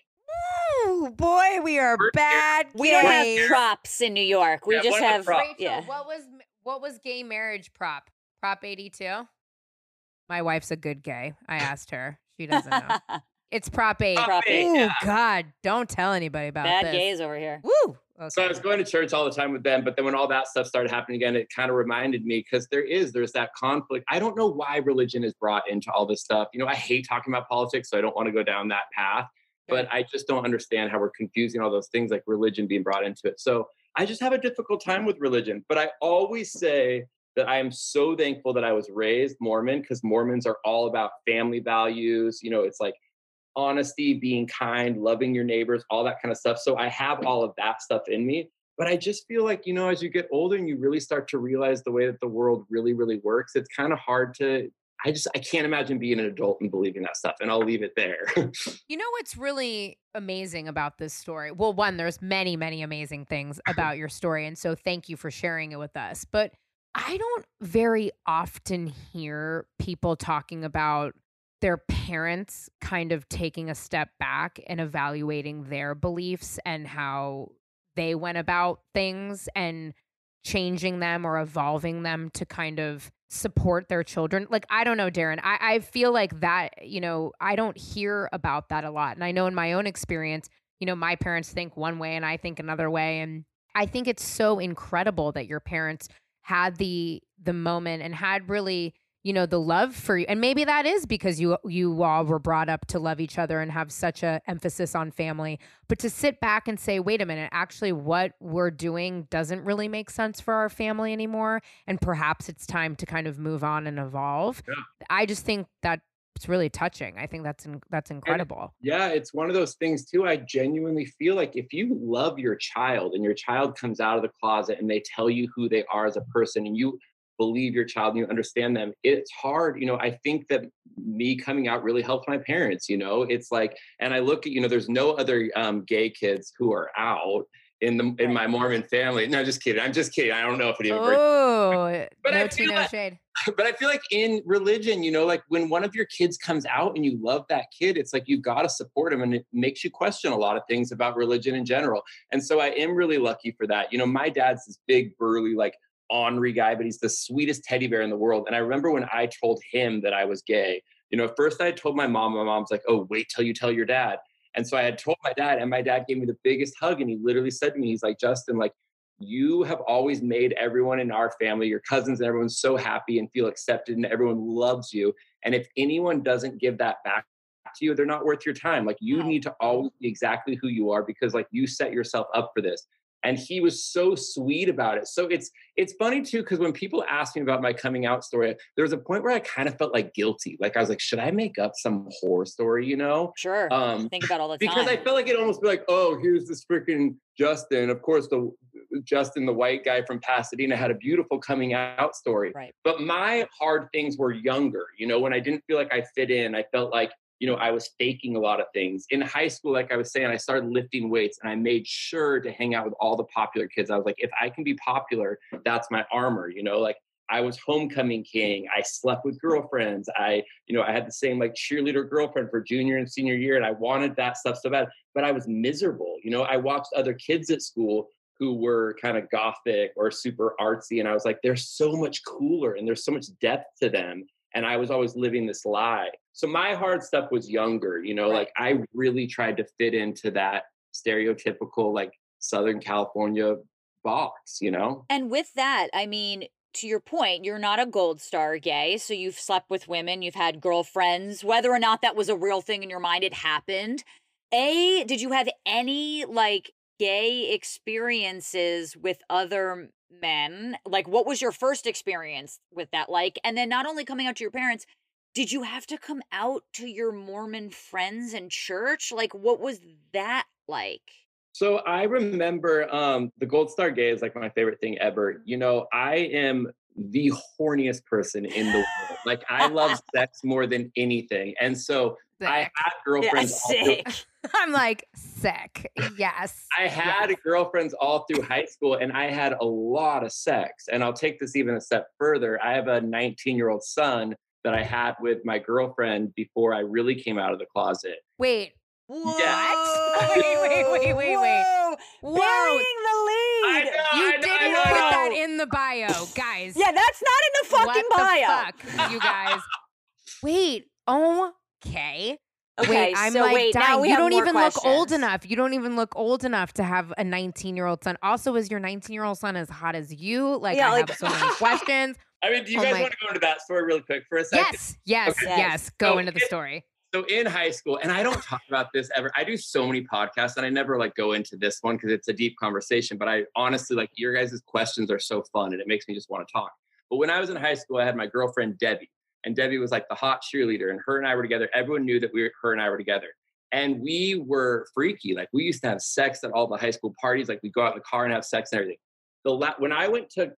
Ooh, boy, we are First bad. We don't have props in New York. We Yeah, just have props? Rachel, yeah. what was what was gay marriage prop? Prop 82? My wife's a good gay. I asked her. She doesn't know. It's Prop 8. Prop eight, Ooh, yeah. God, don't tell anybody about Bad this. gays over here. Woo. So I was going to church all the time with them, but then when all that stuff started happening again, it kind of reminded me because there is there's that conflict. I don't know why religion is brought into all this stuff. You know, I hate talking about politics, so I don't want to go down that path. But I just don't understand how we're confusing all those things like religion being brought into it. So I just have a difficult time with religion. But I always say that I am so thankful that I was raised Mormon because Mormons are all about family values. You know, it's like honesty, being kind, loving your neighbors, all that kind of stuff. So I have all of that stuff in me. But I just feel like, you know, as you get older and you really start to realize the way that the world really, really works, it's kind of hard to. I just I can't imagine being an adult and believing that stuff. And I'll leave it there. You know what's really amazing about this story? Well, one, there's many, many amazing things about your story. And so thank you for sharing it with us. But I don't very often hear people talking about their parents kind of taking a step back and evaluating their beliefs and how they went about things and changing them or evolving them to kind of support their children. Like, I don't know, Darren. I, I feel like that, you know, I don't hear about that a lot. And I know in my own experience, you know, my parents think one way and I think another way. And I think it's so incredible that your parents had the the moment and had really you know the love for you and maybe that is because you you all were brought up to love each other and have such a emphasis on family but to sit back and say wait a minute actually what we're doing doesn't really make sense for our family anymore and perhaps it's time to kind of move on and evolve Yeah. i just think that it's really touching i think that's in, that's incredible Yeah, it's one of those things too. I genuinely feel like if you love your child and your child comes out of the closet and they tell you who they are as a person and you believe your child and you understand them, it's hard. You know, I think that me coming out really helped my parents. You know, it's like, and I look at, you know, there's no other um, gay kids who are out in the in my Mormon family. No, just kidding. I'm just kidding. I don't know if it even. oh But no I tea feel no like- shade but I feel like in religion, you know, like when one of your kids comes out and you love that kid, it's like you've got to support him and it makes you question a lot of things about religion in general. And so I am really lucky for that. You know, my dad's this big, burly, like ornery guy, but he's the sweetest teddy bear in the world. And I remember when I told him that I was gay, you know, first I told my mom, my mom's like, oh, wait till you tell your dad. And so I had told my dad, and my dad gave me the biggest hug. And he literally said to me, he's like, Justin, like, you have always made everyone in our family, your cousins and everyone so happy and feel accepted and everyone loves you. And if anyone doesn't give that back to you, they're not worth your time. Like you Wow. need to always be exactly who you are because like you set yourself up for this. And he was so sweet about it. So it's it's funny too, because when people ask me about my coming out story, there was a point where I kind of felt like guilty. Like I was like, should I make up some horror story, you know? Sure. Um, Think about all the because time. I felt like it almost be like, oh, here's this freaking Justin. Of course, the Justin, the white guy from Pasadena, had a beautiful coming out story. Right. But my hard things were younger. You know, when I didn't feel like I fit in, I felt like you know I was faking a lot of things. In high school, like I was saying, I started lifting weights, and I made sure to hang out with all the popular kids. I was like, if I can be popular, that's my armor. You know, like. I was homecoming king. I slept with girlfriends. I, you know, I had the same like cheerleader girlfriend for junior and senior year, and I wanted that stuff so bad. But I was miserable. You know, I watched other kids at school who were kind of gothic or super artsy. And I was like, they're so much cooler and there's so much depth to them. And I was always living this lie. So my hard stuff was younger, you know, Right. like I really tried to fit into that stereotypical, like Southern California box, you know? And with that, I mean, to your point, you're not a gold star gay. So you've slept with women, you've had girlfriends, whether or not that was a real thing in your mind, it happened. A, did you have any like gay experiences with other men? Like, what was your first experience with that like? And then not only coming out to your parents, did you have to come out to your Mormon friends and church? Like, what was that like? So I remember um, the Gold Star Gay is like my favorite thing ever. You know, I am the horniest person in the world. Like I love sex more than anything, and so I had girlfriends. all through. I'm like sick. Yes. I had yes. girlfriends all through high school, and I had a lot of sex. And I'll take this even a step further. I have a 19 year old son that I had with my girlfriend before I really came out of the closet. Wait. What? Wait, wait, wait, wait, wait. Whoa. Whoa. Burying the lead. Know, You I didn't know, put that in the bio, guys. Yeah, that's not in the fucking what bio. the fuck, you guys? Wait. Oh Okay. Okay, Wait, I'm so like wait, now dying. we You don't more even look old enough. You don't even look old enough to have a 19 year old son. Also, is your 19 year old son as hot as you? Like, Yeah, I like- have so many questions. I mean, do you Oh guys my- want to go into that story really quick for a second? Yes, yes, Okay. yes. Yes. Go So into the it- story. so in high school and i don't talk about this ever i do so many podcasts and i never like go into this one because it's a deep conversation but i honestly like your guys' questions are so fun and it makes me just want to talk but when i was in high school i had my girlfriend debbie and debbie was like the hot cheerleader and her and i were together everyone knew that we were her and i were together and we were freaky like we used to have sex at all the high school parties like we'd go out in the car and have sex and everything the la- when i went to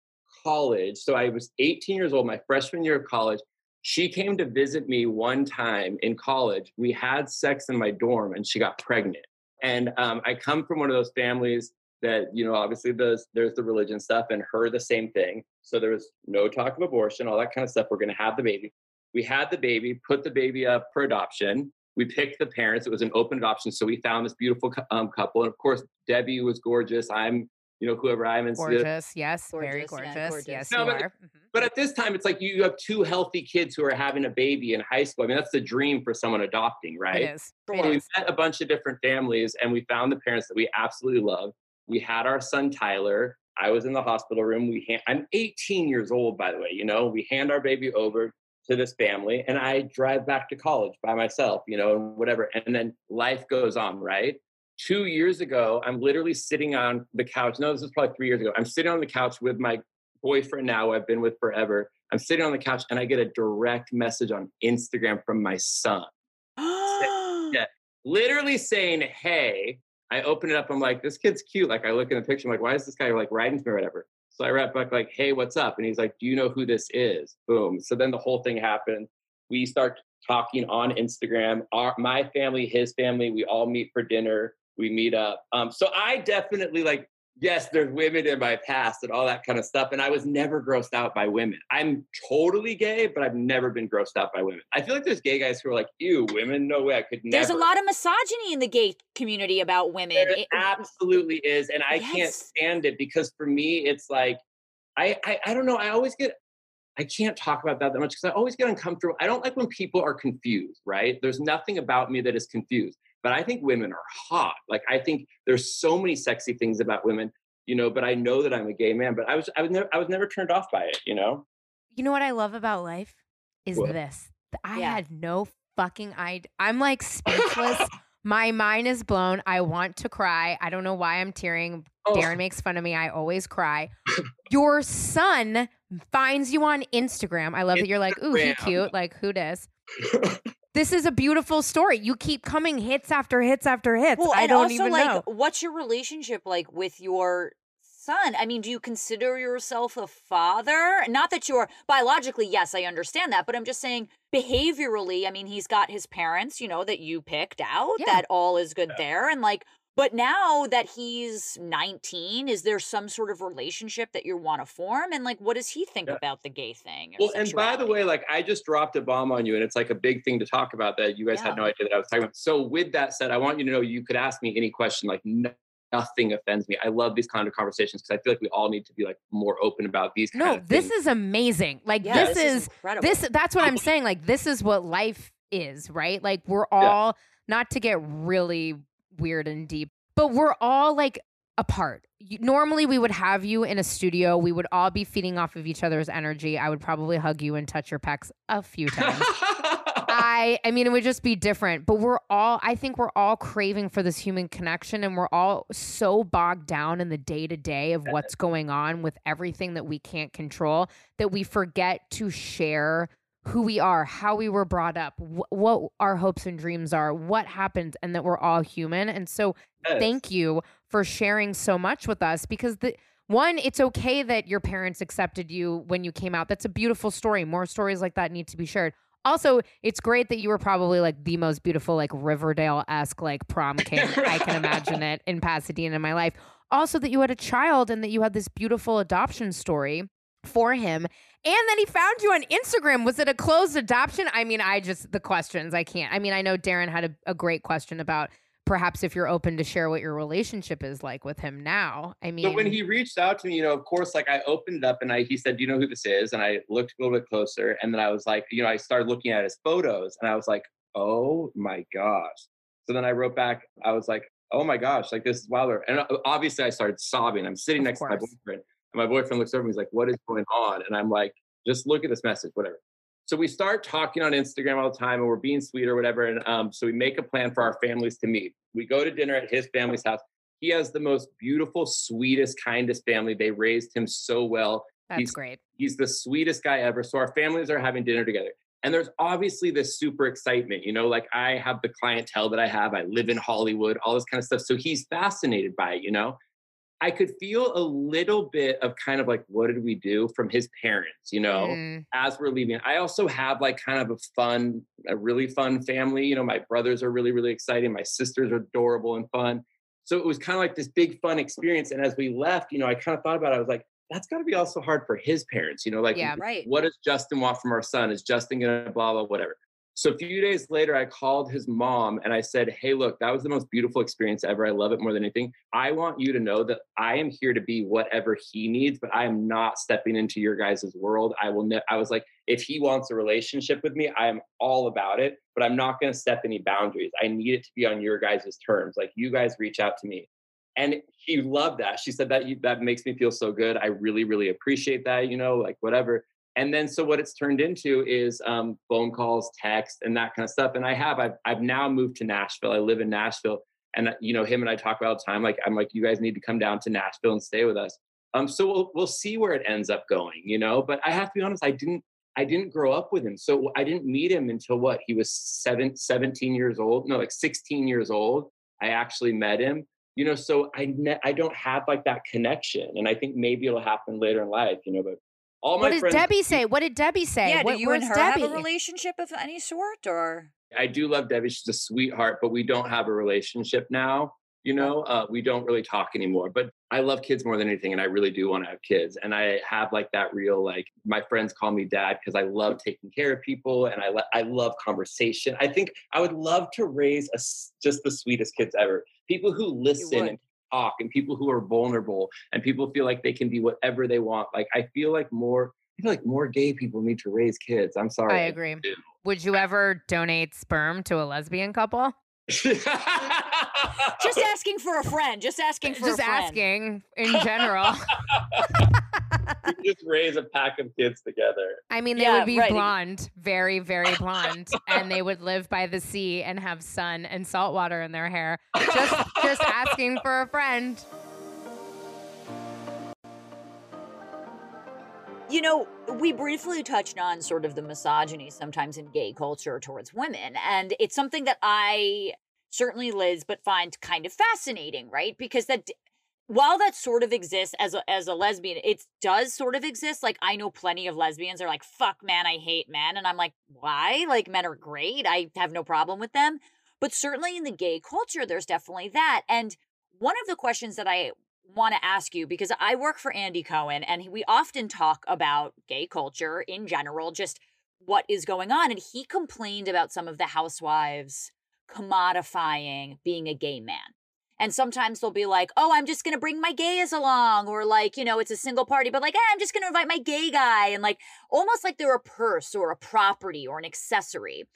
college so i was 18 years old my freshman year of college she came to visit me one time in college. We had sex in my dorm and she got pregnant. And um, I come from one of those families that, you know, obviously there's, there's the religion stuff and her the same thing. So there was no talk of abortion, all that kind of stuff. We're going to have the baby. We had the baby, put the baby up for adoption. We picked the parents. It was an open adoption. So we found this beautiful um, couple. And of course, Debbie was gorgeous. I'm, you know, whoever I am. And so- Gorgeous. Yes. very Gorgeous, yeah, gorgeous. gorgeous. Yes, No, you but- are. Mhm. but at this time, it's like you have two healthy kids who are having a baby in high school. I mean, that's the dream for someone adopting, right? It is. For It So we is. met a bunch of different families and we found the parents that we absolutely love. We had our son Tyler. I was in the hospital room. We hand, I'm 18 years old, by the way. You know, we hand our baby over to this family, and I drive back to college by myself. You know, and whatever. And then life goes on, right? Two years ago, I'm literally sitting on the couch. No, this is probably three years ago. I'm sitting on the couch with my boyfriend now, who I've been with forever. I'm sitting on the couch and I get a direct message on Instagram from my son yeah. literally saying, Hey, I open it up. I'm like, this kid's cute. Like, I look in the picture. I'm like, why is this guy like writing to me or whatever? So I write back, like, Hey, what's up? And he's like, Do you know who this is? Boom. So then the whole thing happened. We start talking on Instagram. Our, my family, his family, we all meet for dinner. We meet up. Um, so I definitely like, yes, there's women in my past and all that kind of stuff. And I was never grossed out by women. I'm totally gay, but I've never been grossed out by women. I feel like there's gay guys who are like, ew, women, no way, I could never. There's a lot of misogyny in the gay community about women. There It- absolutely is, and I can't stand it because for me, it's like I, I I don't know. I always get I can't talk about that that much because I always get uncomfortable. I don't like when people are confused. Right? There's nothing about me that is confused, but I think women are hot. Like I think there's so many sexy things about women, you know. But I know that I'm a gay man. But I was I was never I was never turned off by it, you know. You know what I love about life is What? this. I Yeah. had no fucking idea. I'm like speechless. My mind is blown. I want to cry. I don't know why I'm tearing. Oh. Darren makes fun of me. I always cry. Your son finds you on Instagram. I love that you're like, ooh, he cute. Like, who dis? This is a beautiful story. You keep coming hits after hits after hits. Well, I don't also, even like, know. what's your relationship like with your son? I mean, do you consider yourself a father? Not that you're biologically, yes, I understand that, but I'm just saying behaviorally, I mean, he's got his parents, you know, that you picked out, Yeah. that all is good there. And like, but now that he's 19, is there some sort of relationship that you want to form? And like, what does he think Yeah. about the gay thing? or Well, and by the way, like I just dropped a bomb on you, and it's like a big thing to talk about that you guys Yeah. had no idea that I was talking about. So, with that said, I want you to know you could ask me any question. Like, no, nothing offends me. I love these kind of conversations because I feel like we all need to be like more open about these. No, this things. is amazing. Like Yeah, this, is incredible. this that's what I'm saying. Like this is what life is, right? Like we're all not to get really weird and deep, but we're all like apart. Normally we would have you in a studio. We would all be feeding off of each other's energy. I would probably hug you and touch your pecs a few times. I I mean it would just be different, but we're all I think we're all craving for this human connection and we're all so bogged down in the day-to-day of what's going on with everything that we can't control that we forget to share who we are, how we were brought up, wh- what our hopes and dreams are, what happened and that we're all human. And so Yes. thank you for sharing so much with us because the one it's okay that your parents accepted you when you came out. That's a beautiful story. More stories like that need to be shared. Also it's great that you were probably like the most beautiful like riverdale-esque like prom king i can imagine it in pasadena in my life. Also that you had a child and that you had this beautiful adoption story for him and then he found you on instagram was it a closed adoption i mean i just the questions i can't i mean i know darren had a, a great question about perhaps if you're open to share what your relationship is like with him now. I mean, So when he reached out to me, you know, of course, like I opened up and I he said, "Do you know who this is?" And I looked a little bit closer, and then I was like, you know, I started looking at his photos, and I was like, "Oh my gosh!" So then I wrote back, I was like, "Oh my gosh, like this is wilder." And uh, obviously, I started sobbing. I'm sitting Of next to my boyfriend, and my boyfriend looks over and he's like, "What is going on?" And I'm like, "Just look at this message, whatever." So we start talking on Instagram all the time, and we're being sweet or whatever. And um, so we make a plan for our families to meet. We go to dinner at his family's house. He has the most beautiful, sweetest, kindest family. They raised him so well. that's he's- great. He's the sweetest guy ever. So our families are having dinner together. And there's obviously this super excitement, you know, like I have the clientele that I have. I live in Hollywood, all this kind of stuff. So he's fascinated by it, you know. I could feel a little bit of kind of like, what did we do from his parents, you know? Mm, as we're leaving. I also have like kind of a fun, a really fun family. You know, my brothers are really, really exciting. My sisters are adorable and fun. So it was kind of like this big fun experience. And as we left, you know, I kind of thought about it. I was like, that's got to be also hard for his parents. You know, like, Yeah. Right. what does Justin want from our son? Is Justin going to blah, blah, whatever? So a few days later, I called his mom and I said, Hey, look, that was the most beautiful experience ever. I love it more than anything. I want you to know that I am here to be whatever he needs, but I am not stepping into your guys' world. I will, ne- I was like, if he wants a relationship with me, I am all about it, but I'm not going to step any boundaries. I need it to be on your guys' terms. Like you guys reach out to me. And she loved that. She said that that makes me feel so good. I really, really appreciate that, you know, like whatever and then so what it's turned into is um, phone calls text and that kind of stuff. And i have I've, I've now moved to nashville. I live in nashville. And uh, you know him and i talk about all the time like i'm like you guys need to come down to nashville and stay with us. Um, so we'll, we'll see where it ends up going you know? But i have to be honest i didn't i didn't grow up with him. So i didn't meet him until what he was seven, 17 years old? No like 16 years old i actually met him. You know so i ne- i don't have like that connection. And i think maybe it'll happen later in life you know but all my what did friends Debbie say? What did Debbie say? Yeah, what, do you and her Debbie? have a relationship of any sort, or I do love Debbie. She's a sweetheart, but we don't have a relationship now. You know, uh, we don't really talk anymore. But I love kids more than anything, and I really do want to have kids. And I have like that real like my friends call me dad because I love taking care of people, and I lo- I love conversation. I think I would love to raise a s just the sweetest kids ever. People who listen and talk, and people who are vulnerable, and people feel like they can be whatever they want. Like I feel like more. I feel like more gay people need to raise kids. I'm sorry. I agree. Would you ever donate sperm to a lesbian couple? just asking for a friend? Just asking uh, for Just a friend. asking in general. We just raise a pack of kids together. I mean, they Yeah, would be right. blonde, very, very blonde, and they would live by the sea and have sun and salt water in their hair. Just, just asking for a friend. You know, we briefly touched on sort of the misogyny sometimes in gay culture towards women. And it's something that I certainly, Liz, but find kind of fascinating, right? Because that while that sort of exists as a as a lesbian, it does sort of exist. Like I know plenty of lesbians are like, fuck man, I hate men. And I'm like, why? Like men are great. I have no problem with them. But certainly in the gay culture, there's definitely that. And one of the questions that I want to ask you because I work for Andy Cohen and we often talk about gay culture in general, just what is going on. And he complained about some of the housewives commodifying being a gay man. And sometimes they'll be like, oh, I'm just going to bring my gays along. Or like, you know, it's a single party, but like, eh, I'm just going to invite my gay guy. And like, almost like they're a purse or a property or an accessory.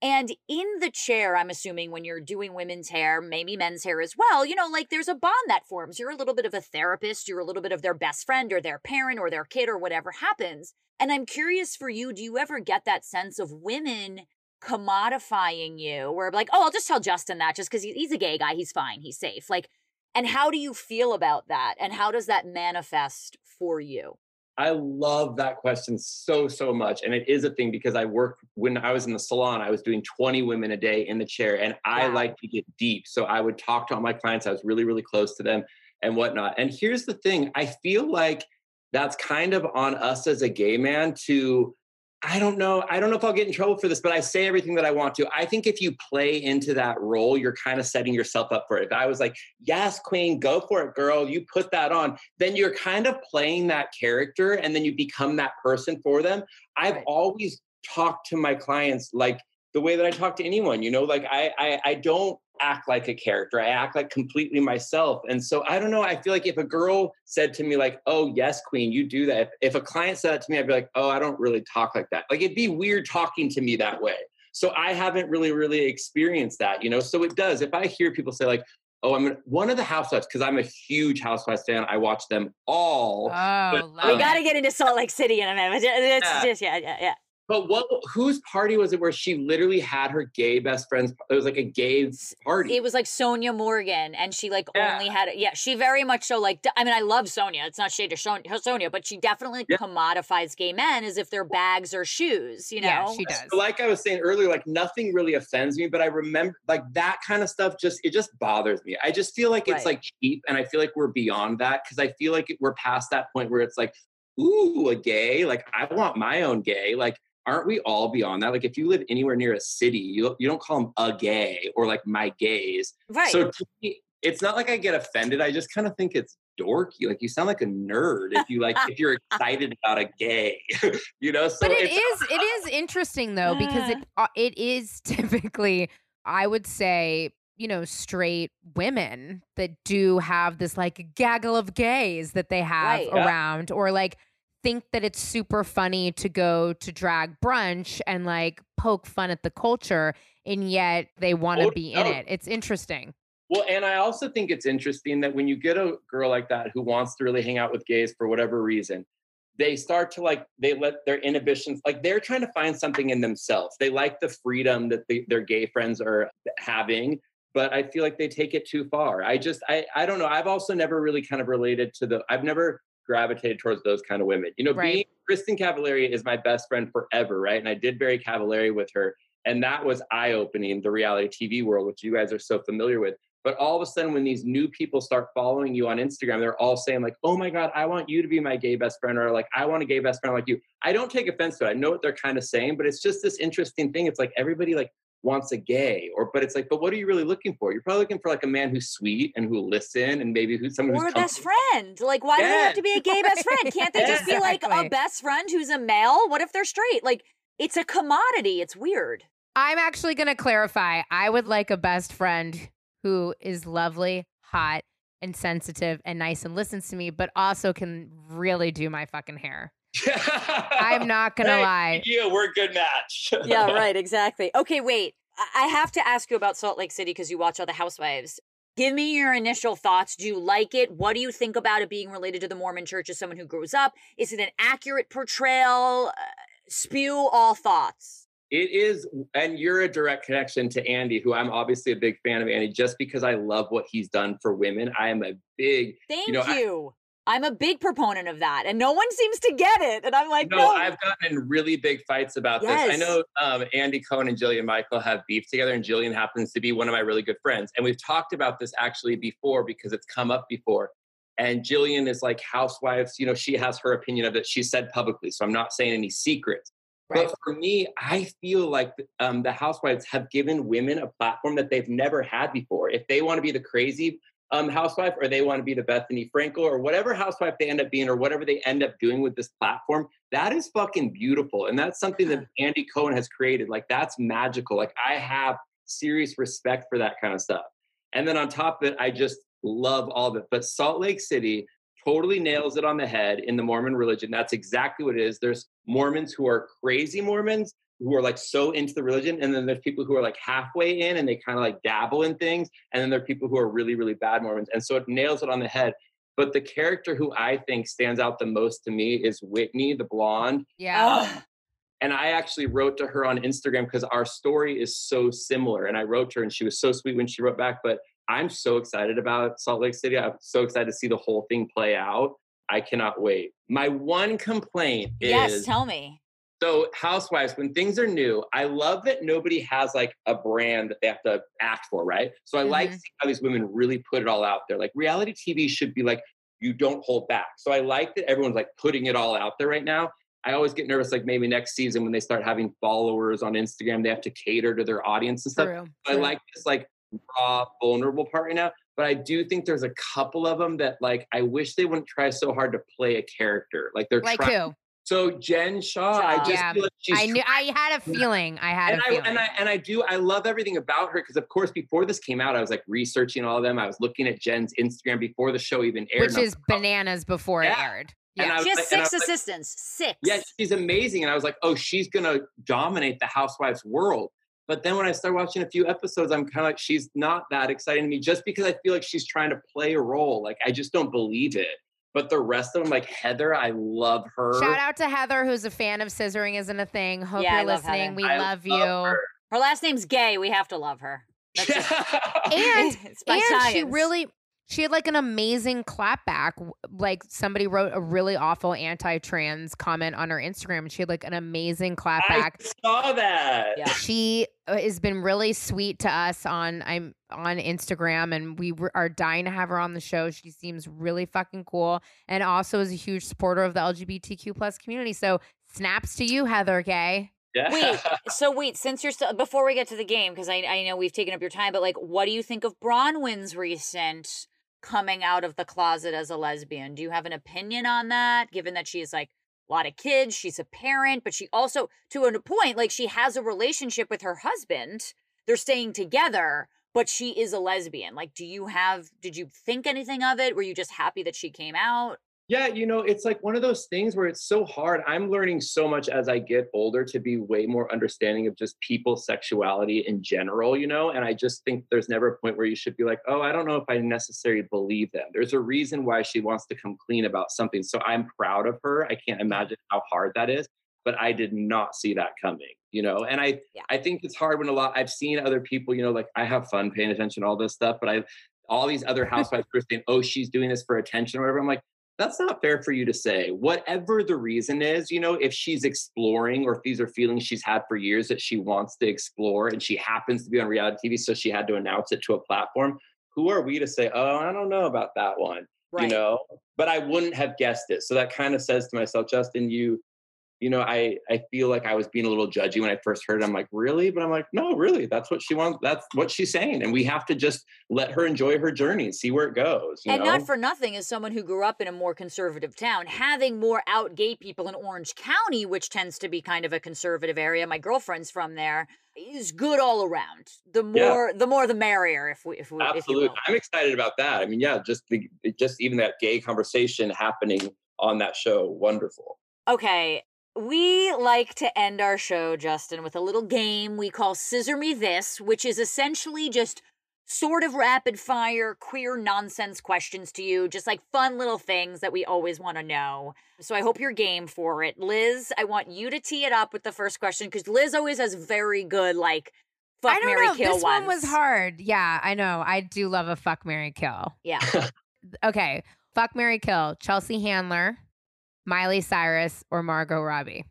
And in the chair, I'm assuming when you're doing women's hair, maybe men's hair as well, you know, like there's a bond that forms. You're a little bit of a therapist, you're a little bit of their best friend or their parent or their kid or whatever happens. And I'm curious for you, do you ever get that sense of women commodifying you where like, oh, I'll just tell Justin that just because he's a gay guy, he's fine, he's safe. Like, and how do you feel about that? And how does that manifest for you? I love that question so, so much. And it is a thing because I work when I was in the salon, I was doing 20 women a day in the chair and I wow. like to get deep. So I would talk to all my clients. I was really, really close to them and whatnot. And here's the thing I feel like that's kind of on us as a gay man to I don't know. I don't know if I'll get in trouble for this, but I say everything that I want to. I think if you play into that role, you're kind of setting yourself up for it. If I was like, yes, queen, go for it, girl, you put that on, then you're kind of playing that character and then you become that person for them. I've right. always talked to my clients like the way that I talk to anyone, you know, like I, I, I don't act like a character. I act like completely myself. And so I don't know. I feel like if a girl said to me, like, oh, yes, queen, you do that. If, if, a client said that to me, I'd be like, oh, I don't really talk like that. Like it'd be weird talking to me that way. So I haven't really, really experienced that, you know? So it does. If I hear people say, like, oh, I'm one of the housewives, because I'm a huge housewives fan, I watch them all. Oh, but, um, we got to get into Salt Lake City in a minute. It's yeah. just, yeah, yeah, yeah. But what? Whose party was it where she literally had her gay best friends? It was like a gay party. It was like Sonja Morgan, and she like yeah. only had yeah. She very much so like. I mean, I love Sonja. It's not shade to Sonja, but she definitely yeah. commodifies gay men as if they're bags or shoes. You know, yeah, she does. So like I was saying earlier, like nothing really offends me, but I remember like that kind of stuff. Just it just bothers me. I just feel like it's right. like cheap, and I feel like we're beyond that because I feel like we're past that point where it's like ooh, a gay. Like I want my own gay. Like aren't we all beyond that? Like if you live anywhere near a city, you you don't call them a gay or like my gays. Right. So me, it's not like I get offended. I just kind of think it's dorky. Like you sound like a nerd if you like if you're excited about a gay, you know. So but it is it is interesting though because it uh, it is typically I would say you know straight women that do have this like gaggle of gays that they have right. around yeah. or like think that it's super funny to go to drag brunch and like poke fun at the culture and yet they want to oh, be in it. It's interesting. Well, and I also think it's interesting that when you get a girl like that who wants to really hang out with gays for whatever reason, they start to like they let their inhibitions like they're trying to find something in themselves. They like the freedom that the, their gay friends are having, but I feel like they take it too far. I just I I don't know. I've also never really kind of related to the I've never gravitated towards those kind of women. You know, right. being Kristin Cavallari is my best friend forever, right? And I did Very Cavallari with her. And that was eye opening, the reality TV world, which you guys are so familiar with. But all of a sudden, when these new people start following you on Instagram, they're all saying, like, oh my God, I want you to be my gay best friend, or like, I want a gay best friend like you. I don't take offense to it. I know what they're kind of saying, but it's just this interesting thing. It's like everybody like wants a gay or but it's like but what are you really looking for? You're probably looking for like a man who's sweet and who'll listen and maybe who's someone or who's a best friend. Like why yeah. do they have to be a gay best friend? Can't they just be like a best friend who's a male? What if they're straight? Like it's a commodity. It's weird. I'm actually going to clarify. I would like a best friend who is lovely hot and sensitive and nice and listens to me but also can really do my fucking hair I'm not gonna hey, lie. Yeah, we're a good match. yeah, right, exactly. Okay, wait. I have to ask you about Salt Lake City because you watch all the housewives. Give me your initial thoughts. Do you like it? What do you think about it being related to the Mormon church as someone who grows up? Is it an accurate portrayal? Uh, spew all thoughts. It is, and you're a direct connection to Andy, who I'm obviously a big fan of Andy, just because I love what he's done for women. I am a big, thank you. Know, you. I'm a big proponent of that, and no one seems to get it. And I'm like, no, no. I've gotten in really big fights about yes. this. I know um, Andy Cohen and Jillian Michael have beef together, and Jillian happens to be one of my really good friends. And we've talked about this actually before because it's come up before. And Jillian is like housewives, you know, she has her opinion of it. She said publicly, so I'm not saying any secrets. Right. But for me, I feel like um, the housewives have given women a platform that they've never had before. If they want to be the crazy um, housewife or they want to be the Bethenny Frankel or whatever housewife they end up being or whatever they end up doing with this platform, that is fucking beautiful. And that's something that Andy Cohen has created. Like that's magical. Like I have serious respect for that kind of stuff. And then on top of it, I just love all of it. But Salt Lake City totally nails it on the head in the Mormon religion. That's exactly what it is. There's Mormons who are crazy Mormons who are like so into the religion and then there's people who are like halfway in and they kind of like dabble in things and then there are people who are really really bad mormons and so it nails it on the head but the character who i think stands out the most to me is whitney the blonde Yeah. and I actually wrote to her on Instagram because our story is so similar. And I wrote to her and she was so sweet when she wrote back. But I'm so excited about Salt Lake City. I'm so excited to see the whole thing play out. I cannot wait. My one complaint yes, is tell me. So housewives, when things are new, I love that nobody has like a brand that they have to act for, right? So I like Mhm. seeing how these women really put it all out there. Like reality TV should be like you don't hold back. So I like that everyone's like putting it all out there right now. I always get nervous, like maybe next season when they start having followers on Instagram, they have to cater to their audience and stuff. True. I true. like this like raw, vulnerable part right now. But I do think there's a couple of them that like I wish they wouldn't try so hard to play a character. Like they're like trying. who? So Jen Shah, I just Yeah, feel like she's I knew. I had a feeling. I had and a I, feeling. and I and I do I love everything about her because of course before this came out I was like researching all of them I was looking at Jen's Instagram before the show even aired which and I was is like, oh. bananas before it aired. Yeah. She has like- six was like, assistants. Six. yeah she's amazing and I was like oh she's gonna dominate the housewives world but then when I started watching a few episodes I'm kind of like she's not that exciting to me just because I feel like she's trying to play a role like I just don't believe it but the rest of them like Heather I love her Shout out to Heather, who's a fan of scissoring isn't a thing. Hope Yeah, you're love listening. Heather. We I love you. her. Her last name's Gay. We have to love her. That's just- And it's by and she really she had like an amazing clapback. Like somebody wrote a really awful anti-trans comment on her Instagram, and she had like an amazing clapback. I clapback. saw that Yeah. She uh, has been really sweet to us on I'm on Instagram, and we were, are dying to have her on the show. She seems really fucking cool, and also is a huge supporter of the LGBTQ plus community. So snaps to you, Heather Gay. yeah Wait, so wait, since you're still before we get to the game, because I I know we've taken up your time, but like, what do you think of Braunwyn's recent coming out of the closet as a lesbian? Do you have an opinion on that? Given that she's like a lot of kids, she's a parent, but she also, to a point, like she has a relationship with her husband. They're staying together, but she is a lesbian. Like, do you have? Did you think anything of it? Were you just happy that she came out? Yeah, you know, it's like one of those things where it's so hard. I'm learning so much as I get older to be way more understanding of just people's sexuality in general, you know? And I just think there's never a point where you should be like, oh, I don't know if I necessarily believe them. There's a reason why she wants to come clean about something. So I'm proud of her. I can't imagine how hard that is, but I did not see that coming, you know? And I Yeah. I think it's hard when a lot I've seen other people, you know, like I have fun paying attention to all this stuff, but I all these other housewives who are saying, oh, she's doing this for attention or whatever. I'm like, that's not fair for you to say. Whatever the reason is, you know, if she's exploring or if these are feelings she's had for years that she wants to explore and she happens to be on reality TV, so she had to announce it to a platform, who are we to say, oh, I don't know about that one, you know? But I wouldn't have guessed it. So that kind of says to myself, Justin, you, you know, I I feel like I was being a little judgy when I first heard it. I'm like, really? But I'm like, no, really. That's what she wants. That's what she's saying, and we have to just let her enjoy her journey and see where it goes. You and know? not for nothing, as someone who grew up in a more conservative town, having more out gay people in Orange County, which tends to be kind of a conservative area, my girlfriend's from there, is good all around. The Yeah. more, the more, the merrier. If we, if we, if Absolutely. will. I'm excited about that. I mean, yeah, just the just even that gay conversation happening on that show, wonderful. Okay. We like to end our show, Justin, with a little game we call Scissor Me This, which is essentially just sort of rapid fire queer nonsense questions to you, just like fun little things that we always want to know. So I hope you're game for it. Liz, I want you to tee it up with the first question because Liz always has very good, like, fuck, I don't Mary, know. kill this one was hard. Yeah, I know. I do love a fuck Mary kill. Yeah. Okay. Fuck Mary kill. Chelsea Handler, Miley Cyrus, or Margot Robbie.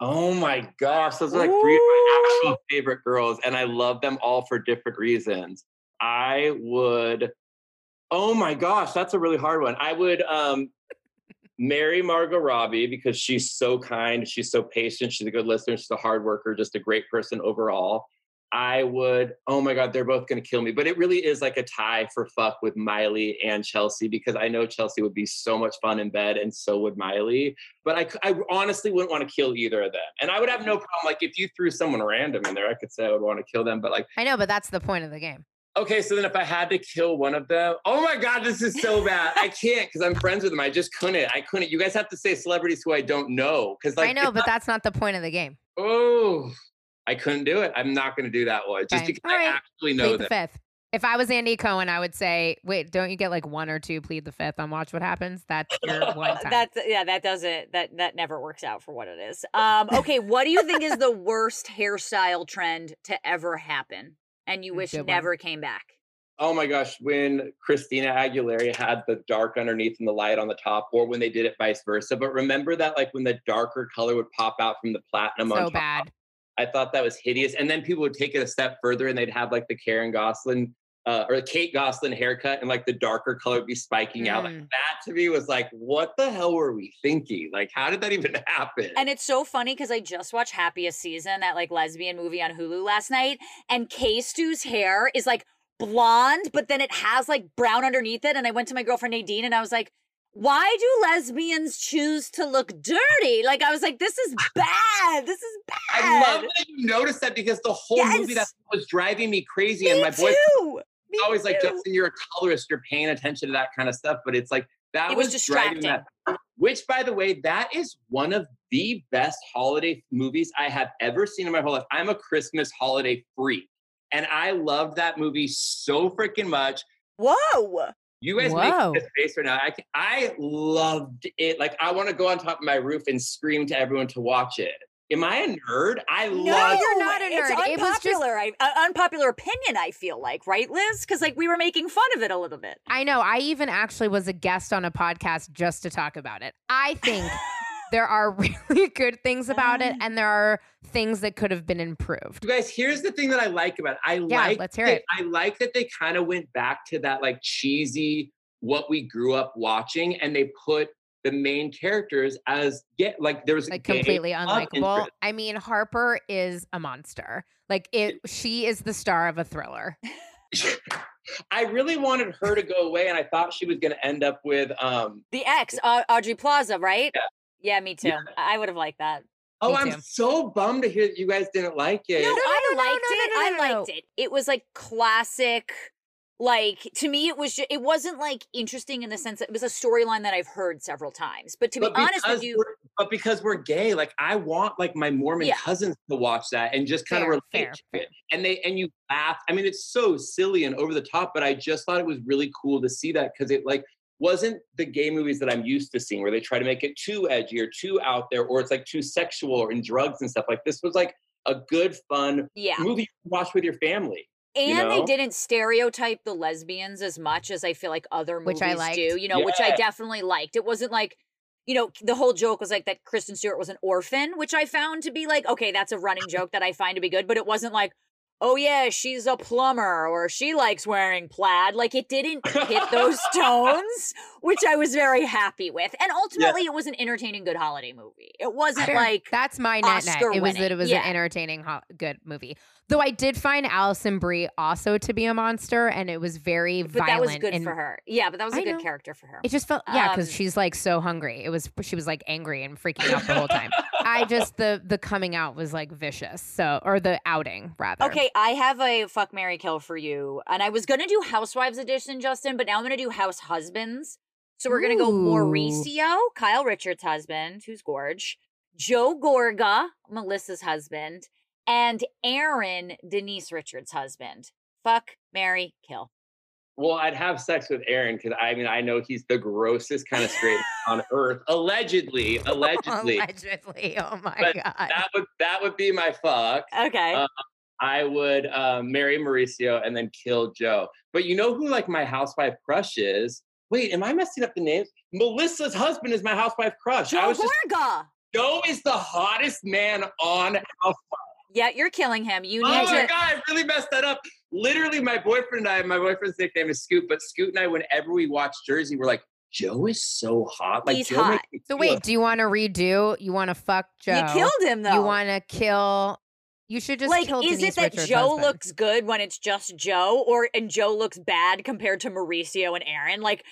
Oh my gosh, those are like three of my actual favorite girls, and I love them all for different reasons. I would, oh my gosh, that's a really hard one. I would um, marry Margot Robbie because she's so kind, she's so patient, she's a good listener, she's a hard worker, just a great person overall. I would, oh my God, they're both going to kill me. But it really is like a tie for fuck with Miley and Chelsea because I know Chelsea would be so much fun in bed and so would Miley. But I, I honestly wouldn't want to kill either of them. And I would have no problem. Like if you threw someone random in there, I could say I would want to kill them. But like, I know, but that's the point of the game. Okay, so then if I had to kill one of them, oh my god, this is so bad. I can't because I'm friends with them. I just couldn't. I couldn't. You guys have to say celebrities who I don't know because like I know, but that's not the point of the game. oh, I couldn't do it. I'm not going to do that one just Fine. because All right. I actually know Plead the them. fifth. If I was Andy Cohen, I would say, wait, don't you get like one or two plead the fifth on Watch What Happens? That's your one time. That's yeah, that doesn't that that never works out for what it is. Um, okay, what do you think is the worst hairstyle trend to ever happen, and you wish Good one. never came back? Oh my gosh, when Christina Aguilera had the dark underneath and the light on the top, or when they did it vice versa. But remember that, like when the darker color would pop out from the platinum on so top. bad. I thought that was hideous. And then people would take it a step further and they'd have like the Karen Goslin uh, or the Kate Gosselin haircut and like the darker color would be spiking out. Like Mm. that to me was like, what the hell were we thinking? Like, how did that even happen? And it's so funny because I just watched Happiest Season, that like lesbian movie on Hulu last night, and K-Stew's hair is like blonde, but then it has like brown underneath it. And I went to my girlfriend Nadine and I was like, why do lesbians choose to look dirty? Like I was like, this is bad. This is bad. I love that you noticed that because the whole movie that was driving me crazy. Me and my boy too. Always like. Justin, you're a colorist. You're paying attention to that kind of stuff. But it's like, that It was driving distracting. that- Which, by the way, that is one of the best holiday movies I have ever seen in my whole life. I'm a Christmas holiday freak. And I loved that movie so freaking much. Whoa. You guys Whoa. make this face right now. I, can- I loved it. Like, I want to go on top of my roof and scream to everyone to watch it. Am I a nerd? I love. No, love you're not a It's nerd. It was just- unpopular. I, uh, unpopular opinion. I feel like, right, Liz? Because like we were making fun of it a little bit. I know. I even actually was a guest on a podcast just to talk about it. I think there are really good things about it, and there are things that could have been improved. You guys, here's the thing that I like about it. I Yeah, like let's hear that- it. I like that they kind of went back to that like cheesy what we grew up watching and they put the main characters as get like there was Like completely unlikable. I mean, Harper is a monster. Like it, she is the star of a thriller. I really wanted her to go away and I thought she was going to end up with um The ex, uh, Aubrey Plaza, right? Yeah. Yeah, me too. Yeah. I would have liked that. Oh, I'm so bummed to hear that you guys didn't like it. No, no, I no, no, liked no, it. no, no, I no, no. liked it. It was like classic. Like to me, it was. Just, it wasn't like interesting in the sense that it was a storyline that I've heard several times. But to be honest with you, but because we're gay, like I want like my Mormon Yeah. cousins to watch that and just kind of relate fair, to fair. it. And they and you laugh. I mean, it's so silly and over the top, but I just thought it was really cool to see that because it like wasn't the gay movies that I'm used to seeing where they try to make it too edgy or too out there or it's like too sexual or in drugs and stuff. Like this was like a good, fun yeah. movie you can watch with your family. And they know? didn't stereotype the lesbians as much as I feel like other movies Which I liked. do, you know, which I definitely liked. It wasn't like, you know, the whole joke was like that Kristen Stewart was an orphan, which I found to be like, okay, that's a running joke that I find to be good, but it wasn't like, oh yeah, she's a plumber or she likes wearing plaid. Like it didn't hit those tones, which I was very happy with. And ultimately, it was an entertaining, good holiday movie. It wasn't like, That's my net net. It was that it was Yeah. an entertaining, ho- good movie. Though I did find Alison Brie also to be a monster, and it was very but violent. that was good and for her. Yeah, but that was a I good know. character for her. It just felt yeah, because Um, she's like so hungry. It was she was like angry and freaking out the whole time. I just the the coming out was like vicious. So or the outing rather. Okay, I have a fuck Mary Kill for you. And I was gonna do Housewives edition, Justin, but now I'm gonna do House Husbands. So we're gonna go Mauricio, Kyle Richards' husband, who's gorge, Joe Gorga, Melissa's husband, and Aaron, Denise Richards' husband. Fuck Mary Kill. Well, I'd have sex with Aaron because I mean I know he's the grossest kind of straight on earth. Allegedly, allegedly. Allegedly. Oh my But god. that would that would be my fuck. Okay. Uh, I would um, marry Mauricio and then kill Joe. But you know who like my housewife crush is? Wait, am I messing up the names? Melissa's husband is my housewife crush. I Joe was just Joe is the hottest man on Housewives. Yeah, you're killing him. You need Oh my to. god, I really messed that up. Literally, my boyfriend and I, my boyfriend's nickname is Scoot, but Scoot and I, whenever we watch Jersey, we're like, Joe is so hot. Like He's Joe hot. so feel wait, do you want to redo? You want to fuck Joe? You killed him though. You want to kill? You should just like, kill is Denise it that Richards' Joe husband. looks good when it's just Joe, or and Joe looks bad compared to Mauricio and Aaron? Like,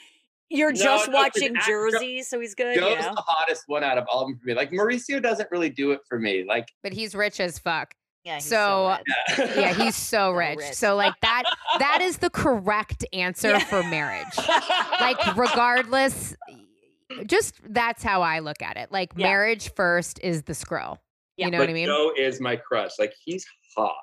you're No, just no, 'cause watching act- Jersey, so he's good. Joe's you know? the hottest one out of all of them for me. Like Mauricio doesn't really do it for me. Like But he's rich as fuck. Yeah. he's So, rich. Yeah, he's so rich. rich. So like that that is the correct answer Yeah. for marriage. Like regardless just that's how I look at it. Like Yeah. marriage first is the scroll. Yeah. You know but what I mean? Joe is my crush. Like he's hot.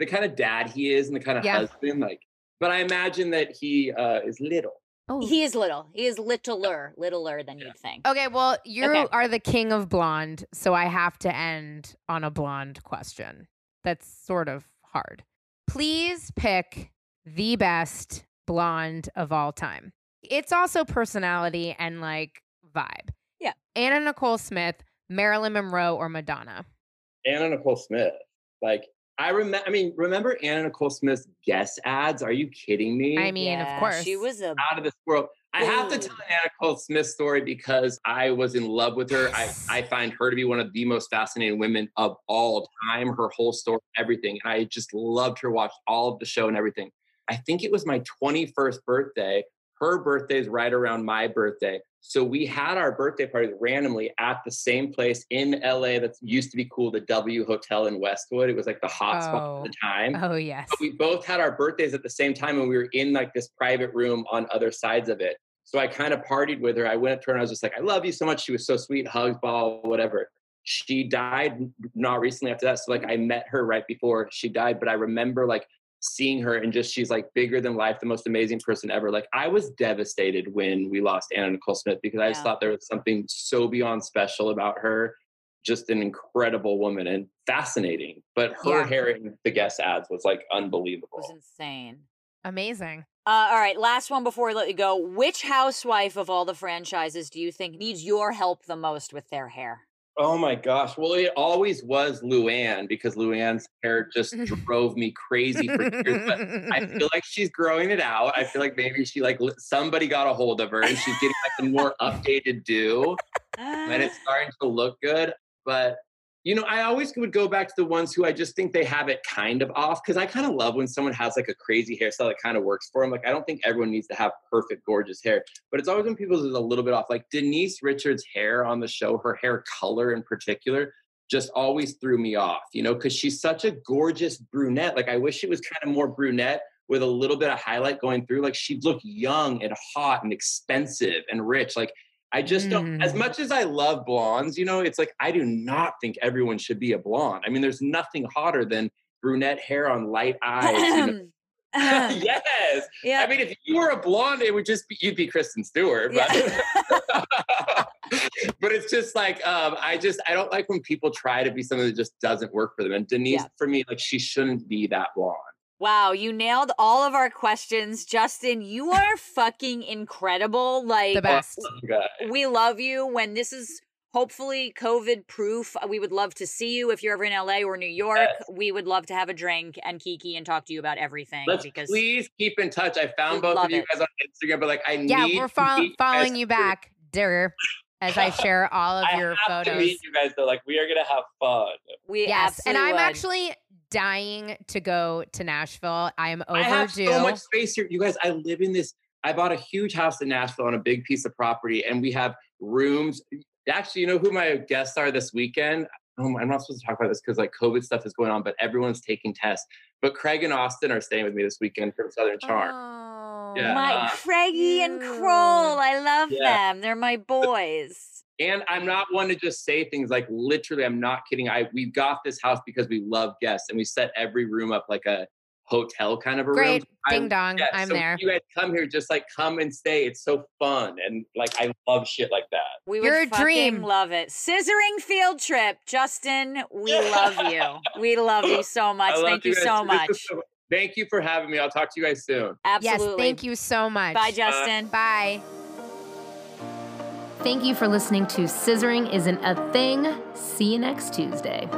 The kind of dad he is and the kind of Yeah. husband. Like, but I imagine that he uh, is little. Oh. he is little. He is littler, littler than you'd think. Okay, well, you Okay. are the king of blonde, so I have to end on a blonde question. That's sort of hard. Please pick the best blonde of all time. It's also personality and like vibe. Yeah. Anna Nicole Smith, Marilyn Monroe, or Madonna. Anna Nicole Smith. Like I remember. I mean, remember Anna Nicole Smith's Guess ads? Are you kidding me? I mean, Yeah, of course. She was a out of this world. I have to tell Anna Nicole Smith story because I was in love with her. I, I find her to be one of the most fascinating women of all time. Her whole story, everything. And I just loved her, watched all of the show and everything. I think it was my 21st birthday. Her birthday is right around my birthday. So we had our birthday parties randomly at the same place in LA that used to be cool, the W Hotel in Westwood. It was like the hot spot Oh. at the time Oh, yes. but we both had our birthdays at the same time and we were in like this private room on other sides of it. So I kind of partied with her. I went up to her and I was just like, I love you so much. She was so sweet, hugs, ball, whatever. She died not recently after that. So like I met her right before she died, but I remember like seeing her and just she's like bigger than life, the most amazing person ever. Like I was devastated when we lost Anna Nicole Smith because I just Yeah. thought there was something so beyond special about her. Just an incredible woman and fascinating. But her Yeah. hair in the Guess ads was like unbelievable. It was insane. Amazing. Uh, all right, last one before we let you go. Which housewife of all the franchises do you think needs your help the most with their hair? Oh my gosh. Well, it always was Luann because Luann's hair just drove me crazy for years. But I feel like she's growing it out. I feel like maybe she like somebody got a hold of her and she's getting like a more updated do and it's starting to look good. But you know, I always would go back to the ones who I just think they have it kind of off because I kind of love when someone has like a crazy hairstyle that kind of works for them. Like I don't think everyone needs to have perfect, gorgeous hair, but it's always when people's is a little bit off. Like Denise Richards' hair on the show, her hair color in particular, just always threw me off. You know, because she's such a gorgeous brunette. Like I wish she was kind of more brunette with a little bit of highlight going through. Like she'd look young and hot and expensive and rich. Like I just don't, as Mm. much as I love blondes, you know, it's like I do not think everyone should be a blonde. I mean, there's nothing hotter than brunette hair on light eyes. you know? yes. yeah. I mean, if you were a blonde, it would just be, you'd be Kristen Stewart. But, but it's just like, um, I just, I don't like when people try to be something that just doesn't work for them. And Denise, Yeah. for me, like, she shouldn't be that blonde. Wow, you nailed all of our questions. Justin, you are fucking incredible. Like the best. We love you when this is hopefully COVID proof. Uh, we would love to see you if you're ever in LA or New York. Yes. We would love to have a drink and Kiki and talk to you about everything Let's because please keep in touch. I found both of you it. guys on Instagram, but like, I Yeah, need we're to you guys following you back, dear, as I share all of I your have to photos. meet you guys though. Like, we are gonna have fun. we Yes, and I'm would. actually dying to go to Nashville. I am overdue. I have overdue. so much space here. You guys, I live in this. I bought a huge house in Nashville on a big piece of property, and we have rooms. Actually, you know who my guests are this weekend? Oh, I'm not supposed to talk about this because like COVID stuff is going on, but everyone's taking tests. But Craig and Austin are staying with me this weekend from Southern Charm. Oh, Yeah. my uh, Craigie and. Kroll. I love Yeah. them. They're my boys. And I'm not one to just say things like literally. I'm not kidding. I we got this house because we love guests, and we set every room up like a hotel kind of a Great. room. I- Ding dong. Yeah, I'm so there. if You guys come here, just like come and stay. It's so fun, and like I love shit like that. We You're a dream. love it. Scissoring field trip. Justin, we love you. We love you so much. I Thank you guys. so much. Thank you for having me. I'll talk to you guys soon. Absolutely. Yes, thank you so much. Bye, Justin. Bye. Thank you for listening to Scissoring Isn't a Thing. See you next Tuesday.